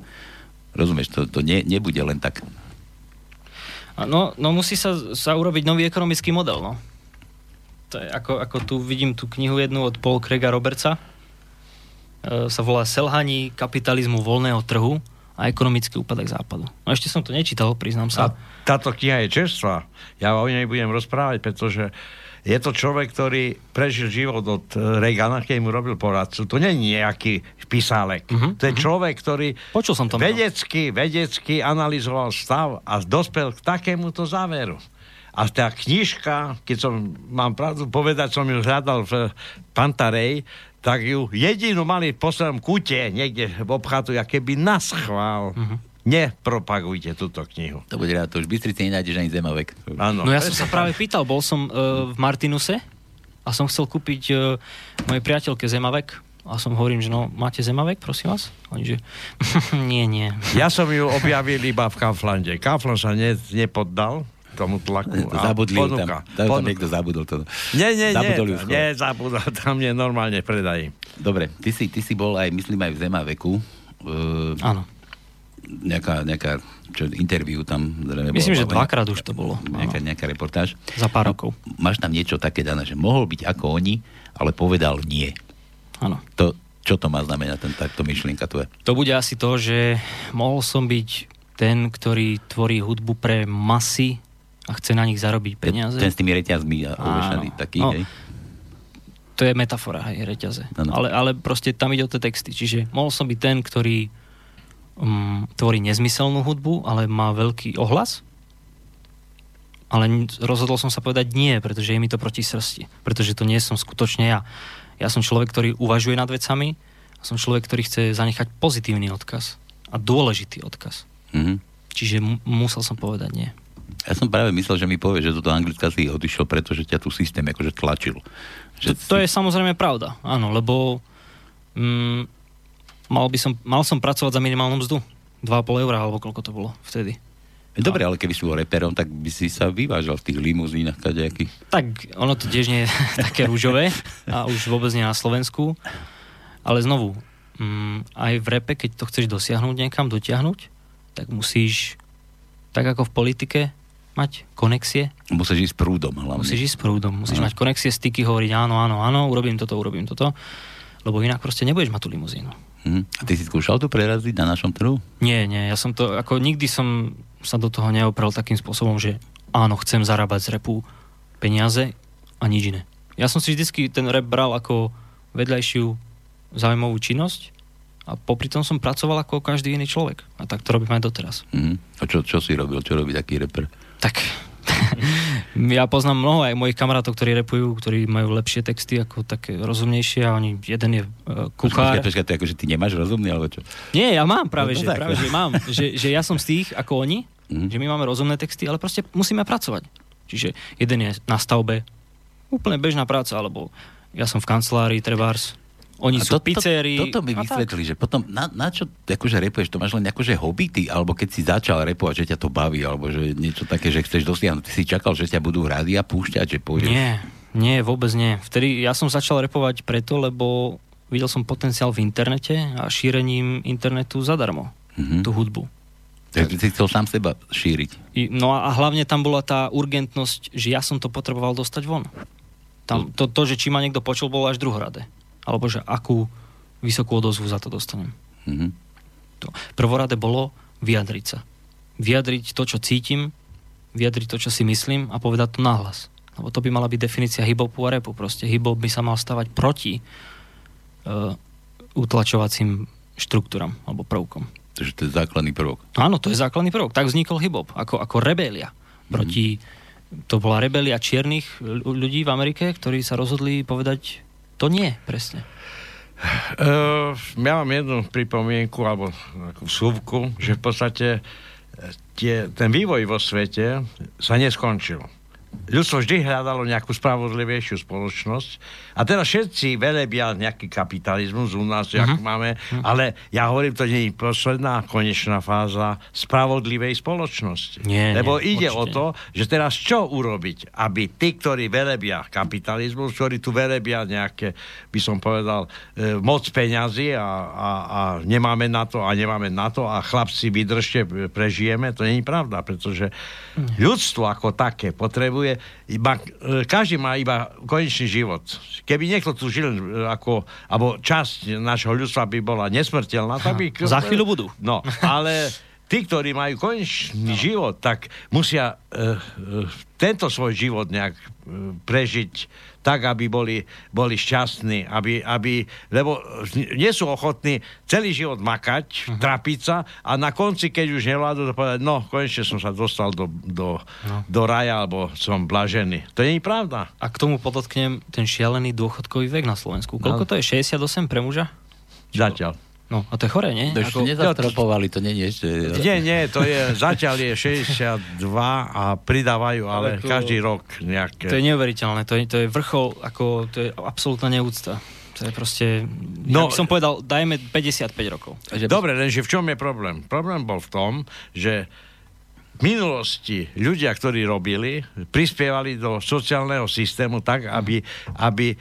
Rozumieš, to, to nie, nebude len tak. No, no musí sa, sa urobiť nový ekonomický model, no. To je ako, ako tu vidím tú knihu jednu od Paul Craiga Robertsa. E, sa volá Selhaní kapitalizmu voľného trhu a ekonomický úpadek západu. No ešte som to nečítal, priznám sa. A táto kniha je čerstvá. Ja o nej budem rozprávať, pretože je to človek, ktorý prežil život od e, Reagana, keď mu robil poradcu. To nie je nejaký písálek. Uh-huh, to je uh-huh. človek, ktorý Počul som to vedecky, vedecky analyzoval stav a dospel k takémuto záveru. A tá knižka, keď som, mám pravdu povedať, som ju hľadal v Pantarej, tak ju jedinú mali v poslednom kute niekde v obchatu, keby naschvál. Uh-huh. Nepropagujte túto knihu. To bude rád, to už Bystrici nenájdeš ani zemavek. Áno. No ja som sa práve pýtal, bol som uh, v Martinuse a som chcel kúpiť uh, mojej priateľke zemavek a som hovorím, že no, máte zemavek, prosím vás? Oni, že nie, nie. Ja som ju objavil iba v Kauflande. Kaufland sa ne, nepoddal, tomu tlaku. To zabudli ponúka. tam. Tam, tam niekto zabudol to. Nie, nie, zabudol nie, nie, zabudol, tam je normálne predaj. Dobre, ty si, ty si bol aj, myslím, aj v Zemaveku. Uh, Áno. Nejaká, nejaká čo, interview tam. Myslím, že dvakrát už to bolo. Nejaká, nejaká reportáž. Za pár rokov. Máš tam niečo také dané, že mohol byť ako oni, ale povedal nie. Áno. To, čo to má znamenať, ten, takto myšlienka tvoje? To bude asi to, že mohol som byť ten, ktorý tvorí hudbu pre masy a chce na nich zarobiť peniaze. Ten s tými reťazmi uvešaný taký, no, hej? To je metafora, hej, reťaze. Ale, ale proste tam ide o tie texty. Čiže mohol som byť ten, ktorý um, tvorí nezmyselnú hudbu, ale má veľký ohlas. Ale rozhodol som sa povedať nie, pretože je mi to proti srsti. Pretože to nie som skutočne ja. Ja som človek, ktorý uvažuje nad vecami a som človek, ktorý chce zanechať pozitívny odkaz a dôležitý odkaz. Mm-hmm. Čiže m- musel som povedať nie. Ja som práve myslel, že mi povie, že toto Anglická si odišiel, pretože ťa tu systém akože tlačil. Že to, to si... je samozrejme pravda, áno, lebo mm, mal, by som, mal som pracovať za minimálnu mzdu. 2,5 eur, alebo koľko to bolo vtedy. Dobre, ale keby si bol reperom, tak by si sa vyvážal v tých limuzínach kadejakých. Tak ono to tiež nie je také rúžové a už vôbec nie na Slovensku. Ale znovu, mm, aj v repe, keď to chceš dosiahnuť niekam, dotiahnuť, tak musíš, tak ako v politike, mať konexie. Musíš ísť prúdom hlavne. Musíš ísť prúdom, musíš ano. mať konexie, styky, hovoriť áno, áno, áno, urobím toto, urobím toto, lebo inak proste nebudeš mať tú limuzínu. Uh-huh. A ty si skúšal to preraziť na našom trhu? Nie, nie, ja som to, ako nikdy som sa do toho neoprel takým spôsobom, že áno, chcem zarábať z repu peniaze a nič iné. Ja som si vždycky ten rep bral ako vedľajšiu zaujímavú činnosť a popri tom som pracoval ako každý iný človek. A tak to robím aj doteraz. Uh-huh. A čo, čo si robil? Čo robí taký reper? Tak ja poznám mnoho aj mojich kamarátov, ktorí repujú, ktorí majú lepšie texty ako také rozumnejšie a oni, jeden je uh, kuchár. Počkaj, počkaj, akože ty nemáš rozumný, alebo čo? Nie, ja mám práve, no, že, práve že mám. že, že ja som z tých ako oni, mm. že my máme rozumné texty, ale proste musíme pracovať. Čiže jeden je na stavbe, úplne bežná práca, alebo ja som v kancelárii, trebárs, oni sú to, pizzerii. To, toto mi vysvetli, že potom na, na čo akože repuješ, to máš len akože hobby alebo keď si začal repovať, že ťa to baví, alebo že niečo také, že chceš dosiahnuť. Ty si čakal, že ťa budú rady a púšťať, že pôjdeš. Nie, nie, vôbec nie. Vtedy ja som začal repovať preto, lebo videl som potenciál v internete a šírením internetu zadarmo. Mm-hmm. Tú hudbu. Takže si chcel sám seba šíriť. No a hlavne tam bola tá urgentnosť, že ja som to potreboval dostať von. Tam, to, to, že či ma niekto počul, bolo až druhoradé alebo že akú vysokú odozvu za to dostanem. Mm-hmm. To. Prvorade bolo vyjadriť sa. Vyjadriť to, čo cítim, vyjadriť to, čo si myslím a povedať to nahlas. Lebo to by mala byť definícia hibopu a repu. Proste hibop by sa mal stavať proti uh, utlačovacím štruktúram alebo prvkom. Takže to je základný prvok. Áno, to je základný prvok. Tak vznikol hibop, ako, ako rebelia. Proti, mm. to bola rebelia čiernych ľudí v Amerike, ktorí sa rozhodli povedať to nie, presne. Uh, ja mám jednu pripomienku, alebo takú súvku, že v podstate e, tie, ten vývoj vo svete sa neskončil. Ľudstvo vždy hľadalo nejakú spravodlivejšiu spoločnosť a teraz všetci velebia nejaký kapitalizmus u nás, uh-huh. jak máme, uh-huh. ale ja hovorím, to nie je posledná, konečná fáza spravodlivej spoločnosti. Nie, Lebo nie, ide určite. o to, že teraz čo urobiť, aby tí, ktorí velebia kapitalizmus, ktorí tu velebia nejaké, by som povedal, e, moc peňazí a, a, a nemáme na to a nemáme na to a chlapci vydržte, prežijeme, to nie je pravda, pretože ľudstvo ako také potrebuje iba, e, každý má iba konečný život. Keby niekto tu žil e, ako, alebo časť nášho ľudstva by bola nesmrteľná, tak by... Za chvíľu budú. No, ale tí, ktorí majú konečný no. život, tak musia uh, uh, tento svoj život nejak uh, prežiť tak, aby boli, boli šťastní, aby, aby, lebo nie sú ochotní celý život makať, uh-huh. trapiť sa a na konci, keď už nevládnu, to povedať, no, konečne som sa dostal do, do, no. do raja, alebo som blažený. To nie je pravda. A k tomu podotknem ten šialený dôchodkový vek na Slovensku. Koľko No. to je? 68 pre muža? Zatiaľ. No, a to je chore, nie? To ešte Ako- nezastropovali, to nie je ešte... Nie, nie, to je, zatiaľ je 62 a pridávajú, ale Ale to- každý rok nejaké. To je neuveriteľné, to je, to je vrchol, ako, to je absolútna neúcta. To je proste, no, ja by som povedal, dajme 55 rokov. Že Dobre, lenže v čom je problém? Problém bol v tom, že v minulosti ľudia, ktorí robili, prispievali do sociálneho systému tak, aby, aby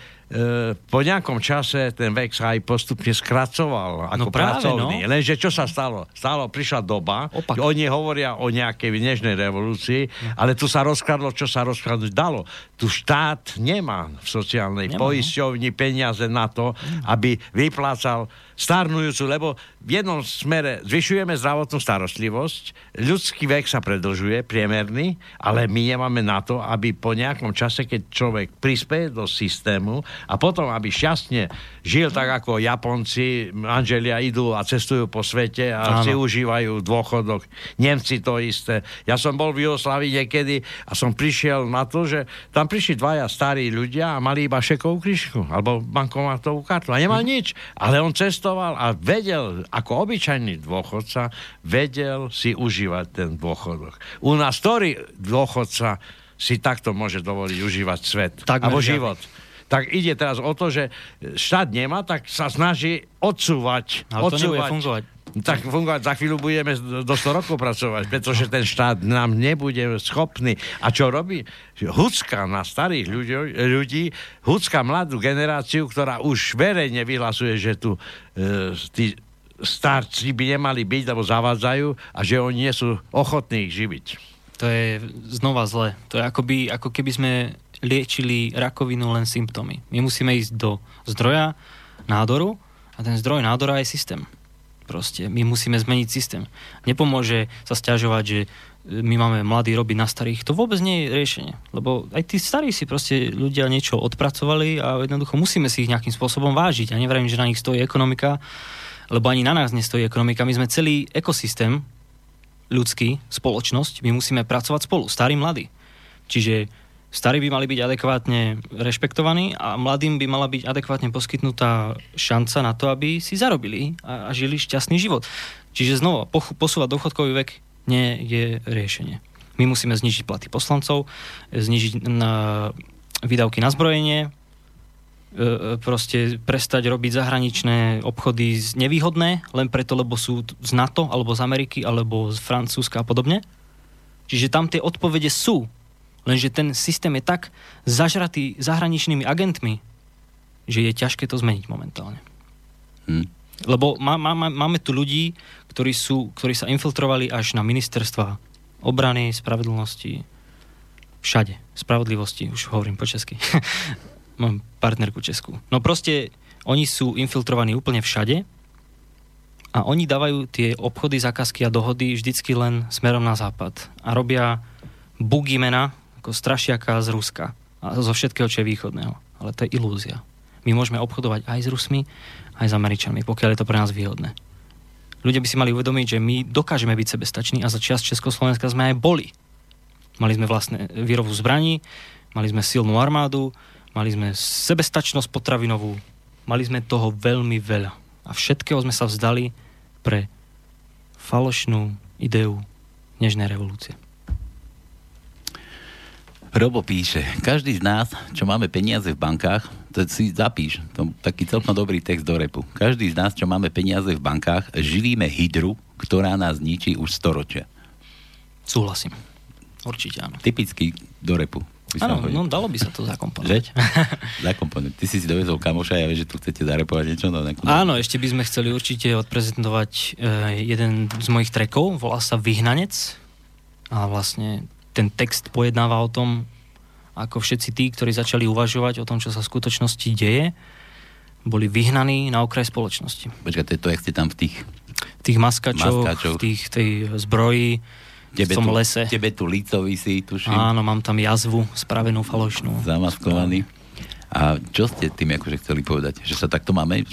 po nejakom čase ten vek sa aj postupne skracoval ako No práve, pracovný. no. Lenže čo sa stalo? Stalo, prišla doba, Opak. oni hovoria o nejakej nežnej revolúcii, ale tu sa rozkradlo, čo sa rozkradnúť dalo. Tu štát nemá v sociálnej Nemá, no. poisťovni peniaze na to, aby vyplácal starnujúcu, lebo v jednom smere zvyšujeme zdravotnú starostlivosť, ľudský vek sa predlžuje, priemerný, ale my nemáme na to, aby po nejakom čase, keď človek prispieje do systému a potom, aby šťastne žil tak ako Japonci, manželia idú a cestujú po svete a Áno. si užívajú dôchodok. Nemci to isté. Ja som bol v Jugoslávii niekedy a som prišiel na to, že tam prišli dvaja starí ľudia a mali iba šekovú kryšku alebo bankomatovú kartu a nemal nič. Ale on cestoval a vedel, ako obyčajný dôchodca, vedel si užívať ten dôchodok. U nás ktorý dôchodca si takto môže dovoliť užívať svet? Takmer alebo žiadny. život? Tak ide teraz o to, že štát nemá, tak sa snaží odsúvať. Ale to nebude odsúvať fungovať. tak fungovať, za chvíľu budeme do 100 rokov pracovať, pretože ten štát nám nebude schopný. A čo robí? Hucka na starých ľudí, ľudí hucka mladú generáciu, ktorá už verejne vyhlasuje, že tu e, tí starci by nemali byť, lebo zavádzajú a že oni nie sú ochotní ich živiť. To je znova zle. To je akoby, ako keby sme liečili rakovinu len symptómy. My musíme ísť do zdroja nádoru a ten zdroj nádora je systém. Proste my musíme zmeniť systém. Nepomôže sa stiažovať, že e, my máme mladí robiť na starých. To vôbec nie je riešenie. Lebo aj tí starí si proste ľudia niečo odpracovali a jednoducho musíme si ich nejakým spôsobom vážiť. Ja nevrajím, že na nich stojí ekonomika, lebo ani na nás nestojí ekonomika. My sme celý ekosystém ľudský, spoločnosť, my musíme pracovať spolu, starí, mladí. Čiže starí by mali byť adekvátne rešpektovaní a mladým by mala byť adekvátne poskytnutá šanca na to, aby si zarobili a, a žili šťastný život. Čiže znova, posúvať dôchodkový vek nie je riešenie. My musíme znižiť platy poslancov, znižiť na výdavky na zbrojenie, e, e, proste prestať robiť zahraničné obchody z- nevýhodné, len preto, lebo sú z NATO, alebo z Ameriky, alebo z Francúzska a podobne. Čiže tam tie odpovede sú, lenže ten systém je tak zažratý zahraničnými agentmi, že je ťažké to zmeniť momentálne. Hm. Lebo má, má, má, máme tu ľudí, ktorí, sú, ktorí sa infiltrovali až na ministerstva obrany, spravedlnosti, všade. Spravodlivosti, už hovorím po česky. Mám partnerku českú. No proste, oni sú infiltrovaní úplne všade a oni dávajú tie obchody, zákazky a dohody vždycky len smerom na západ. A robia bugimena ako strašiaka z Ruska a zo všetkého, čo je východného. Ale to je ilúzia. My môžeme obchodovať aj s Rusmi, aj s Američanmi, pokiaľ je to pre nás výhodné. Ľudia by si mali uvedomiť, že my dokážeme byť sebestační a za čas Československa sme aj boli. Mali sme vlastné výrobu zbraní, mali sme silnú armádu, mali sme sebestačnosť potravinovú, mali sme toho veľmi veľa. A všetkého sme sa vzdali pre falošnú ideu nežnej revolúcie. Robo píše, každý z nás, čo máme peniaze v bankách, to si zapíš, to taký celkom dobrý text do repu. Každý z nás, čo máme peniaze v bankách, živíme hydru, ktorá nás ničí už storočia. Súhlasím. Určite áno. Typický do repu. Áno, no dalo by sa to zakomponovať. zakomponovať. Ty si si dovezol kamoša, ja viem, že tu chcete zarepovať niečo. No, nekú... Áno, ešte by sme chceli určite odprezentovať e, jeden z mojich trekov, volá sa Vyhnanec a vlastne ten text pojednáva o tom, ako všetci tí, ktorí začali uvažovať o tom, čo sa v skutočnosti deje, boli vyhnaní na okraj spoločnosti. Počkaj, to je to, jak ste tam v tých... V tých maskačoch, maskačoch. v tých, tej zbroji, tebe v tom tu, lese. Tebe tu lícový si, tuším. Áno, mám tam jazvu spravenú falošnú. Zamaskovaný. A čo ste tým akože chceli povedať? Že sa takto máme...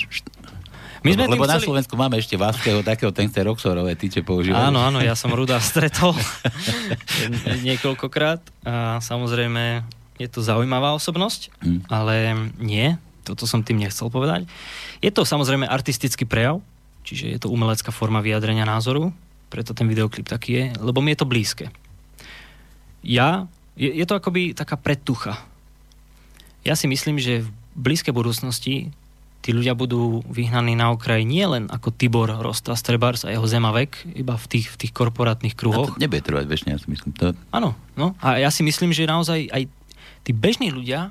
My sme lebo, lebo chceli... na Slovensku máme ešte váského takého tence Roxorové tyče používajú. Áno, áno, ja som Ruda stretol niekoľkokrát a samozrejme je to zaujímavá osobnosť, hmm. ale nie, toto som tým nechcel povedať. Je to samozrejme artistický prejav, čiže je to umelecká forma vyjadrenia názoru, preto ten videoklip taký je, lebo mi je to blízke. Ja, je, je to akoby taká predtucha. Ja si myslím, že v blízkej budúcnosti tí ľudia budú vyhnaní na okraj nie len ako Tibor Rosta Strebars a jeho Zemavek, iba v tých, v tých korporátnych kruhoch. A to nebude trvať väčšine, ja si myslím. To... Áno, no. A ja si myslím, že naozaj aj tí bežní ľudia,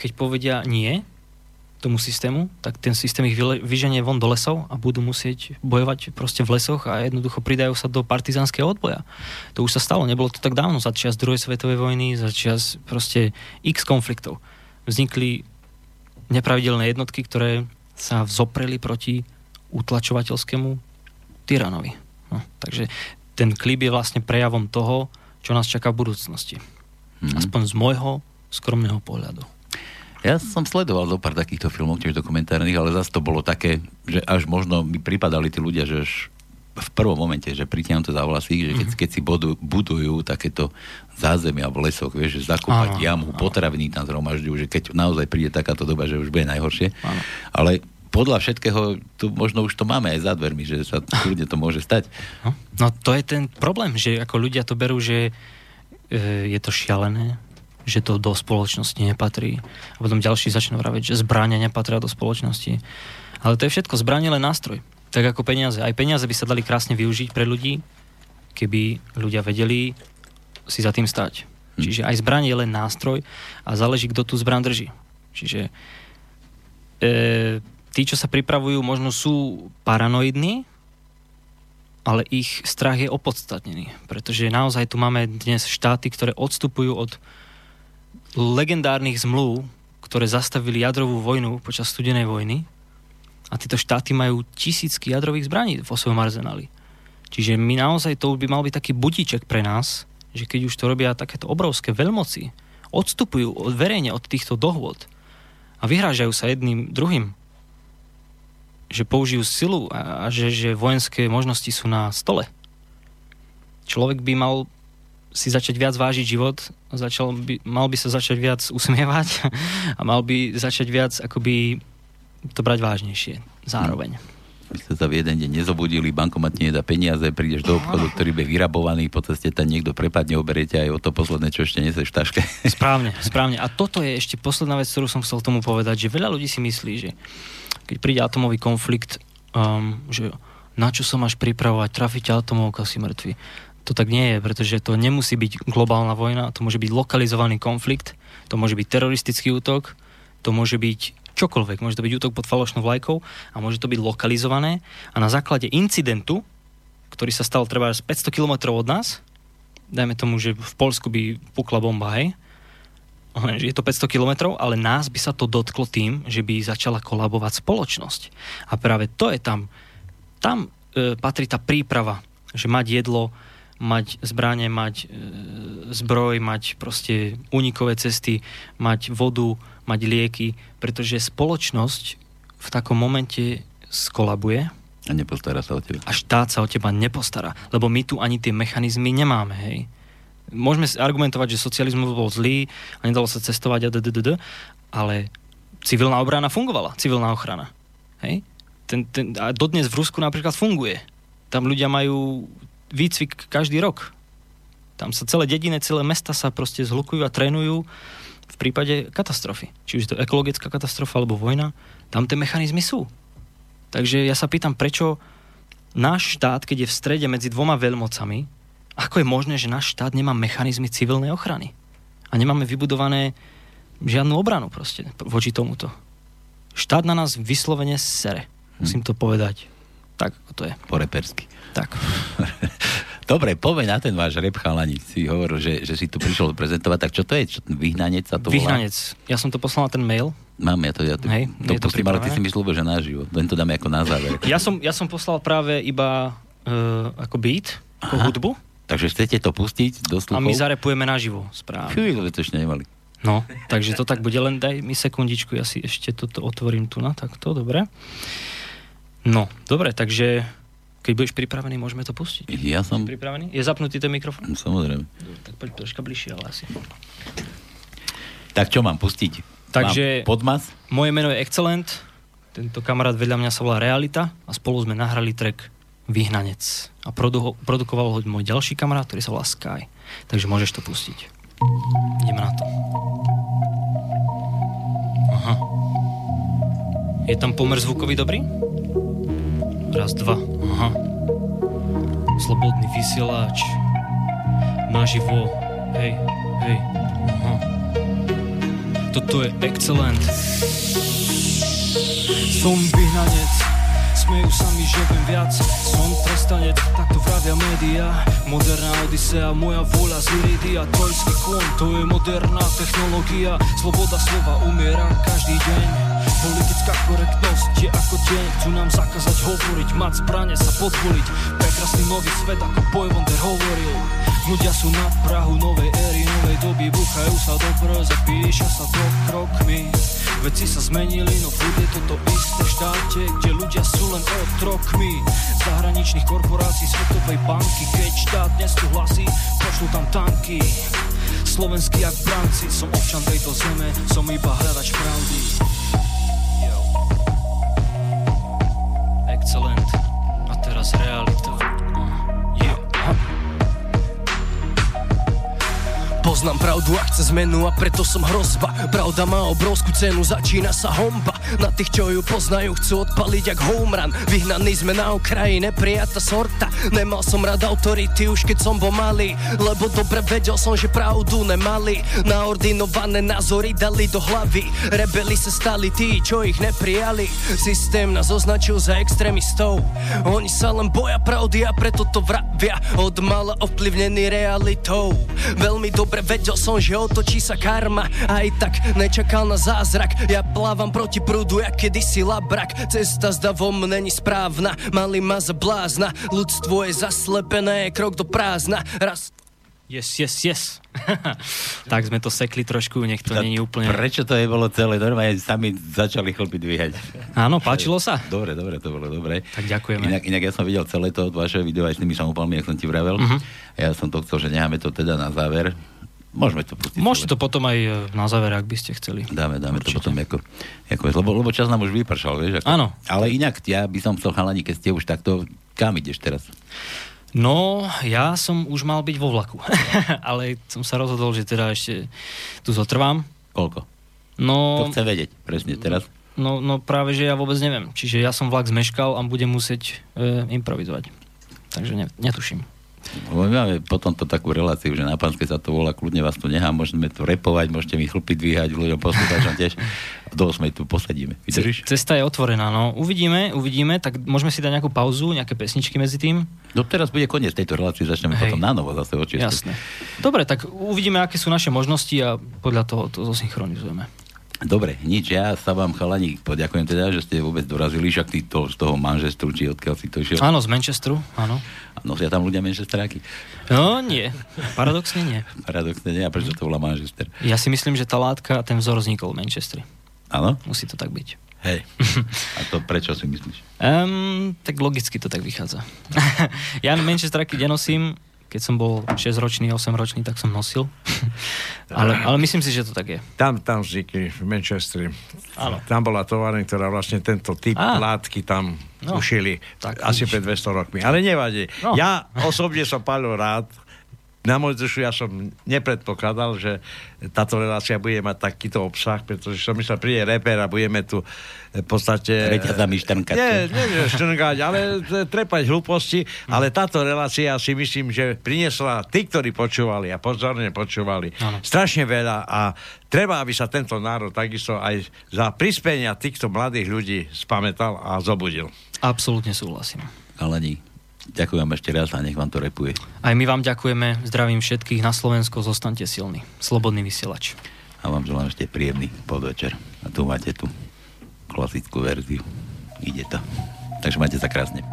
keď povedia nie, tomu systému, tak ten systém ich vyženie von do lesov a budú musieť bojovať proste v lesoch a jednoducho pridajú sa do partizanského odboja. To už sa stalo, nebolo to tak dávno, za čas druhej svetovej vojny, za čas proste x konfliktov. Vznikli nepravidelné jednotky, ktoré sa vzopreli proti utlačovateľskému tyranovi. No, takže ten klip je vlastne prejavom toho, čo nás čaká v budúcnosti. Mm-hmm. Aspoň z môjho skromného pohľadu. Ja som sledoval zo pár takýchto filmov, tiež dokumentárnych, ale zase to bolo také, že až možno mi pripadali tí ľudia, že až v prvom momente, že pritiahnu to za vlasy, že keď, mhm. keď si budujú, budujú takéto zázemia v lesoch, vieš, že zakúpať áno, jamu, potraviny tam zhromažďujú, že keď naozaj príde takáto doba, že už bude najhoršie. Áno. Ale podľa všetkého, tu možno už to máme aj za dvermi, že sa ľudia to môže stať. No, no to je ten problém, že ako ľudia to berú, že e, je to šialené, že to do spoločnosti nepatrí. A potom ďalší začnú vraviť, že zbrania nepatria do spoločnosti. Ale to je všetko, zbranie len nástroj. Tak ako peniaze. Aj peniaze by sa dali krásne využiť pre ľudí, keby ľudia vedeli si za tým stať. Hm. Čiže aj zbranie je len nástroj a záleží, kto tú zbran drží. Čiže e, tí, čo sa pripravujú, možno sú paranoidní, ale ich strach je opodstatnený. Pretože naozaj tu máme dnes štáty, ktoré odstupujú od legendárnych zmluv, ktoré zastavili jadrovú vojnu počas studenej vojny a tieto štáty majú tisícky jadrových zbraní vo svojom arzenáli. Čiže my naozaj to by mal byť taký budíček pre nás, že keď už to robia takéto obrovské veľmoci, odstupujú od, verejne od týchto dohôd a vyhrážajú sa jedným druhým, že použijú silu a, a že, že vojenské možnosti sú na stole. Človek by mal si začať viac vážiť život, začal by, mal by sa začať viac usmievať a mal by začať viac akoby to brať vážnejšie zároveň. Vy ste sa v jeden deň nezobudili, bankomat nedá peniaze, prídeš do obchodu, ktorý bude vyrabovaný, po ceste tam niekto prepadne, oberiete aj o to posledné, čo ešte neseš v taške. Správne, správne. A toto je ešte posledná vec, ktorú som chcel tomu povedať, že veľa ľudí si myslí, že keď príde atomový konflikt, um, že na čo sa máš pripravovať, trafiť atomovka, si mŕtvy to tak nie je, pretože to nemusí byť globálna vojna, to môže byť lokalizovaný konflikt, to môže byť teroristický útok, to môže byť čokoľvek, môže to byť útok pod falošnou vlajkou a môže to byť lokalizované a na základe incidentu, ktorý sa stal treba 500 km od nás, dajme tomu, že v Polsku by pukla bomba, hej, je to 500 km, ale nás by sa to dotklo tým, že by začala kolabovať spoločnosť. A práve to je tam, tam e, patrí tá príprava, že mať jedlo, mať zbranie, mať e, zbroj, mať proste unikové cesty, mať vodu, mať lieky, pretože spoločnosť v takom momente skolabuje. A nepostará sa o teba. A štát sa o teba nepostará, lebo my tu ani tie mechanizmy nemáme, hej. Môžeme argumentovať, že socializmus bol zlý a nedalo sa cestovať a ddd, ale civilná obrana fungovala, civilná ochrana. Hej? Ten, ten, a dodnes v Rusku napríklad funguje. Tam ľudia majú výcvik každý rok. Tam sa celé dediny, celé mesta sa proste zhlukujú a trénujú v prípade katastrofy. Či už je to ekologická katastrofa alebo vojna, tam tie mechanizmy sú. Takže ja sa pýtam, prečo náš štát, keď je v strede medzi dvoma veľmocami, ako je možné, že náš štát nemá mechanizmy civilnej ochrany? A nemáme vybudované žiadnu obranu proste voči tomuto. Štát na nás vyslovene sere. Musím to povedať. Tak, ako to je. Po repersky. Tak. Dobre, poďme na ten váš rep chalani. Si hovoril, že, že si tu prišiel prezentovať. Tak čo to je? Čo, vyhnanec sa to volá? Vyhnanec. Ja som to poslal na ten mail. Mám, ja to, ja to, Hej, to to pustím, ale ty si mi slúbil, že naživo. Len to dáme ako na záver. Ja som, ja som poslal práve iba uh, ako beat, ako Aha. hudbu Takže chcete to pustiť do a sluchov? my zarepujeme naživo správne. Fú, to ešte nemali. No, takže to tak bude, len daj mi sekundičku, ja si ešte toto otvorím tu na takto, dobre. No, dobre, takže keď budeš pripravený, môžeme to pustiť. Ja som... Pripravený? Je zapnutý ten mikrofón? Samozrejme. Dobre, tak poď troška bližšie, ale asi. Tak čo mám pustiť? Takže- Mám podmas? Moje meno je Excellent, tento kamarát vedľa mňa sa volá Realita a spolu sme nahrali track Vyhnanec. A produ- produkoval ho môj ďalší kamarát, ktorý sa volá Sky. Takže môžeš to pustiť. Ideme na to. Aha. Je tam pomer zvukový dobrý? Raz, dva. Aha. Slobodný vysielač. Naživo. Hej, hej. Aha. Toto je Excellent. Som vyhnanec, smejú sa mi, že viem viac Som trestanec, tak to vravia média Moderná odisea, moja vôľa z iridia Trojský klon, to je moderná technológia Sloboda slova umiera každý deň Politická korektnosť je ako deň. Chcú nám zakázať hovoriť, mať zbrane sa podvoliť Prekrasný nový svet, ako Pojvonder hovoril. Ľudia sú na Prahu novej éry, novej doby. Búchajú sa do brze, píša sa to krokmi. Veci sa zmenili, no furt je toto isté štáte Kde ľudia sú len otrokmi. Zahraničných korporácií, Svetovej banky Keď štát nesúhlasí, pošlu tam tanky. Slovenský jak branci, som občan tejto zeme Som iba hľadač pravdy Excellent. A teraz realita Poznám pravdu a chce zmenu a preto som hrozba. Pravda má obrovskú cenu, začína sa homba. Na tých, čo ju poznajú, chcú odpaliť jak homerun Vyhnaní sme na okraji, neprijata sorta. Nemal som rád autority už keď som bol malý Lebo dobre vedel som, že pravdu nemali. Naordinované názory dali do hlavy. Rebeli sa stali tí, čo ich neprijali. Systém nás označil za extrémistov. Oni sa len boja pravdy a preto to vravia. Od mala ovplyvnený realitou. Veľmi dobre vedel som, že otočí sa karma Aj tak nečakal na zázrak Ja plávam proti prúdu, jak kedysi labrak Cesta zda vo mne není správna Mali ma za blázna Ľudstvo je zaslepené, krok do prázdna Raz Yes, yes, yes. tak sme to sekli trošku, nech to není úplne... Prečo to je bolo celé? Normálne sami začali chlpy dvíhať. Áno, páčilo sa? Dobre, dobre, to bolo dobre. Tak ďakujeme. Inak, inak ja som videl celé to vaše video aj s tými samopalmi, jak som ti vravel. Mhm. Ja som to chcel, že necháme to teda na záver. Môžeme to pustiť. Môžete to potom aj e, na záver, ak by ste chceli. Dáme, dáme to Určite. potom ako, ako lebo, lebo čas nám už vypršal, vieš. Ako, Áno. Ale inak, ja by som chcel chalani, keď ste už takto, kam ideš teraz? No, ja som už mal byť vo vlaku. Ale som sa rozhodol, že teda ešte tu zotrvám. Koľko? No, To chcem vedieť, presne teraz. no, no práve, že ja vôbec neviem. Čiže ja som vlak zmeškal a budem musieť e, improvizovať. Takže ne, netuším. My máme potom to takú reláciu, že na pánske sa to volá, kľudne vás tu nechám, môžeme tu repovať, môžete mi chlpy dvíhať, ľuďom poslucháčom tiež. Do 8 tu posadíme. Vydržíš? Cesta je otvorená, no. Uvidíme, uvidíme, tak môžeme si dať nejakú pauzu, nejaké pesničky medzi tým. No teraz bude koniec tejto relácie, začneme Hej. potom na novo zase očistu. Jasné. Dobre, tak uvidíme, aké sú naše možnosti a podľa toho to zosynchronizujeme. Dobre, nič, ja sa vám chalani poďakujem teda, že ste vôbec dorazili, však ty to, z toho manžestru, či odkiaľ si to išiel. Áno, z Manchesteru, áno. Nosia tam ľudia manžestráky. No, nie. Paradoxne nie. Paradoxne nie, a prečo to volá manžester? Ja si myslím, že tá látka, ten vzor vznikol v Manchestri. Áno? Musí to tak byť. Hej. A to prečo si myslíš? Um, tak logicky to tak vychádza. ja Manchesteraky nenosím, keď som bol 6-ročný, 8-ročný, tak som nosil. ale, ale myslím si, že to tak je. Tam, tam vznikli v Manchestri. Áno. Tam bola továrne, ktorá vlastne tento typ Á. látky tam No. ušili Tak asi vidíš. pred 200 rokmi. Ale nevadí. No. Ja osobne som palil rád na môj dušu ja som nepredpokladal, že táto relácia bude mať takýto obsah, pretože som myslel, príde reper a budeme tu v podstate... Reťazami štrnkať. Nie, nie, nie štrnkať, ale trepať hlúposti, ale táto relácia si myslím, že priniesla tí, ktorí počúvali a pozorne počúvali, ano. strašne veľa a treba, aby sa tento národ takisto aj za prispenia týchto mladých ľudí spametal a zobudil. Absolútne súhlasím. Kalani, ďakujem ešte raz a nech vám to repuje. Aj my vám ďakujeme, zdravím všetkých na Slovensku, zostaňte silní. Slobodný vysielač. A vám želám ešte príjemný podvečer. A tu máte tú klasickú verziu. Ide to. Takže máte sa krásne.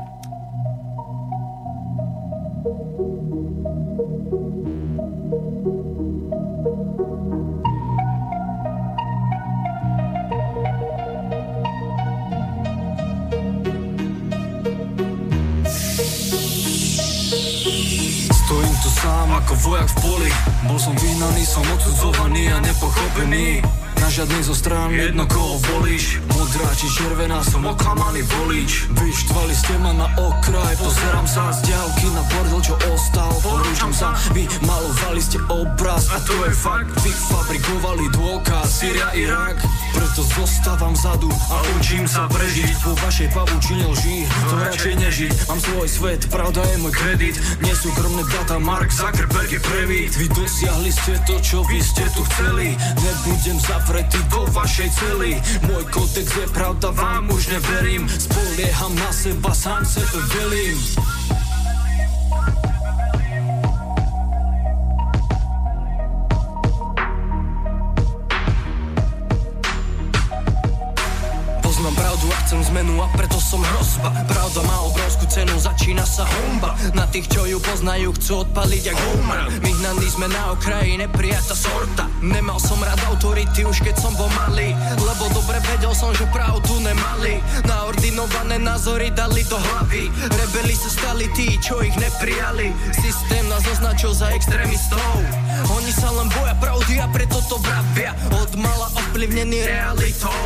Vojak v poli. Bol som vyhnaný, som odsudzovaný a nepochopený. Na žiadnej zo strán jedno koho volíš Modrá či červená som oklamaný volič. Vyštvali ste ma na okraj Pozerám sa z ďalky na bordel čo ostal. Porúčam sa, vy malovali ste obraz A to je fakt, vy fabrikovali dôkaz Syria, Irak Preto zostávam vzadu a učím sa prežiť. Po vašej pavučine lží, to radšej nežiť Mám svoj svet, pravda je môj kredit. Nie sú kromné data, Mark Zuckerberg je prevít. Vy dosiahli ste to, čo vy ste tu chceli. Nebudem zavretý do vašej cely. Môj kodex je pravda, vám už neverím. Spolieham na seba, sám sebe velím Zmenu a preto som hrozba. Pravda má obrovskú cenu, začína sa homba Na tých, čo ju poznajú, chcú odpaliť jak homer Vyhnaní sme na okraji, neprijata sorta. Nemal som rád autority už keď som bol malý Lebo dobre vedel som, že pravdu nemali. Naordinované názory dali do hlavy. Rebeli sa stali tí, čo ich neprijali. Systém nás označil za extrémistov Oni sa len boja pravdy a preto to vravia. Od mala ovplyvnený realitou.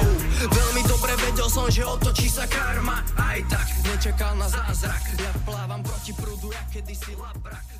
Veľmi dobre vedel som, že otočí sa karma. Aj tak nečakal na zázrak. Ja plávam proti prúdu, jak kedysi labrak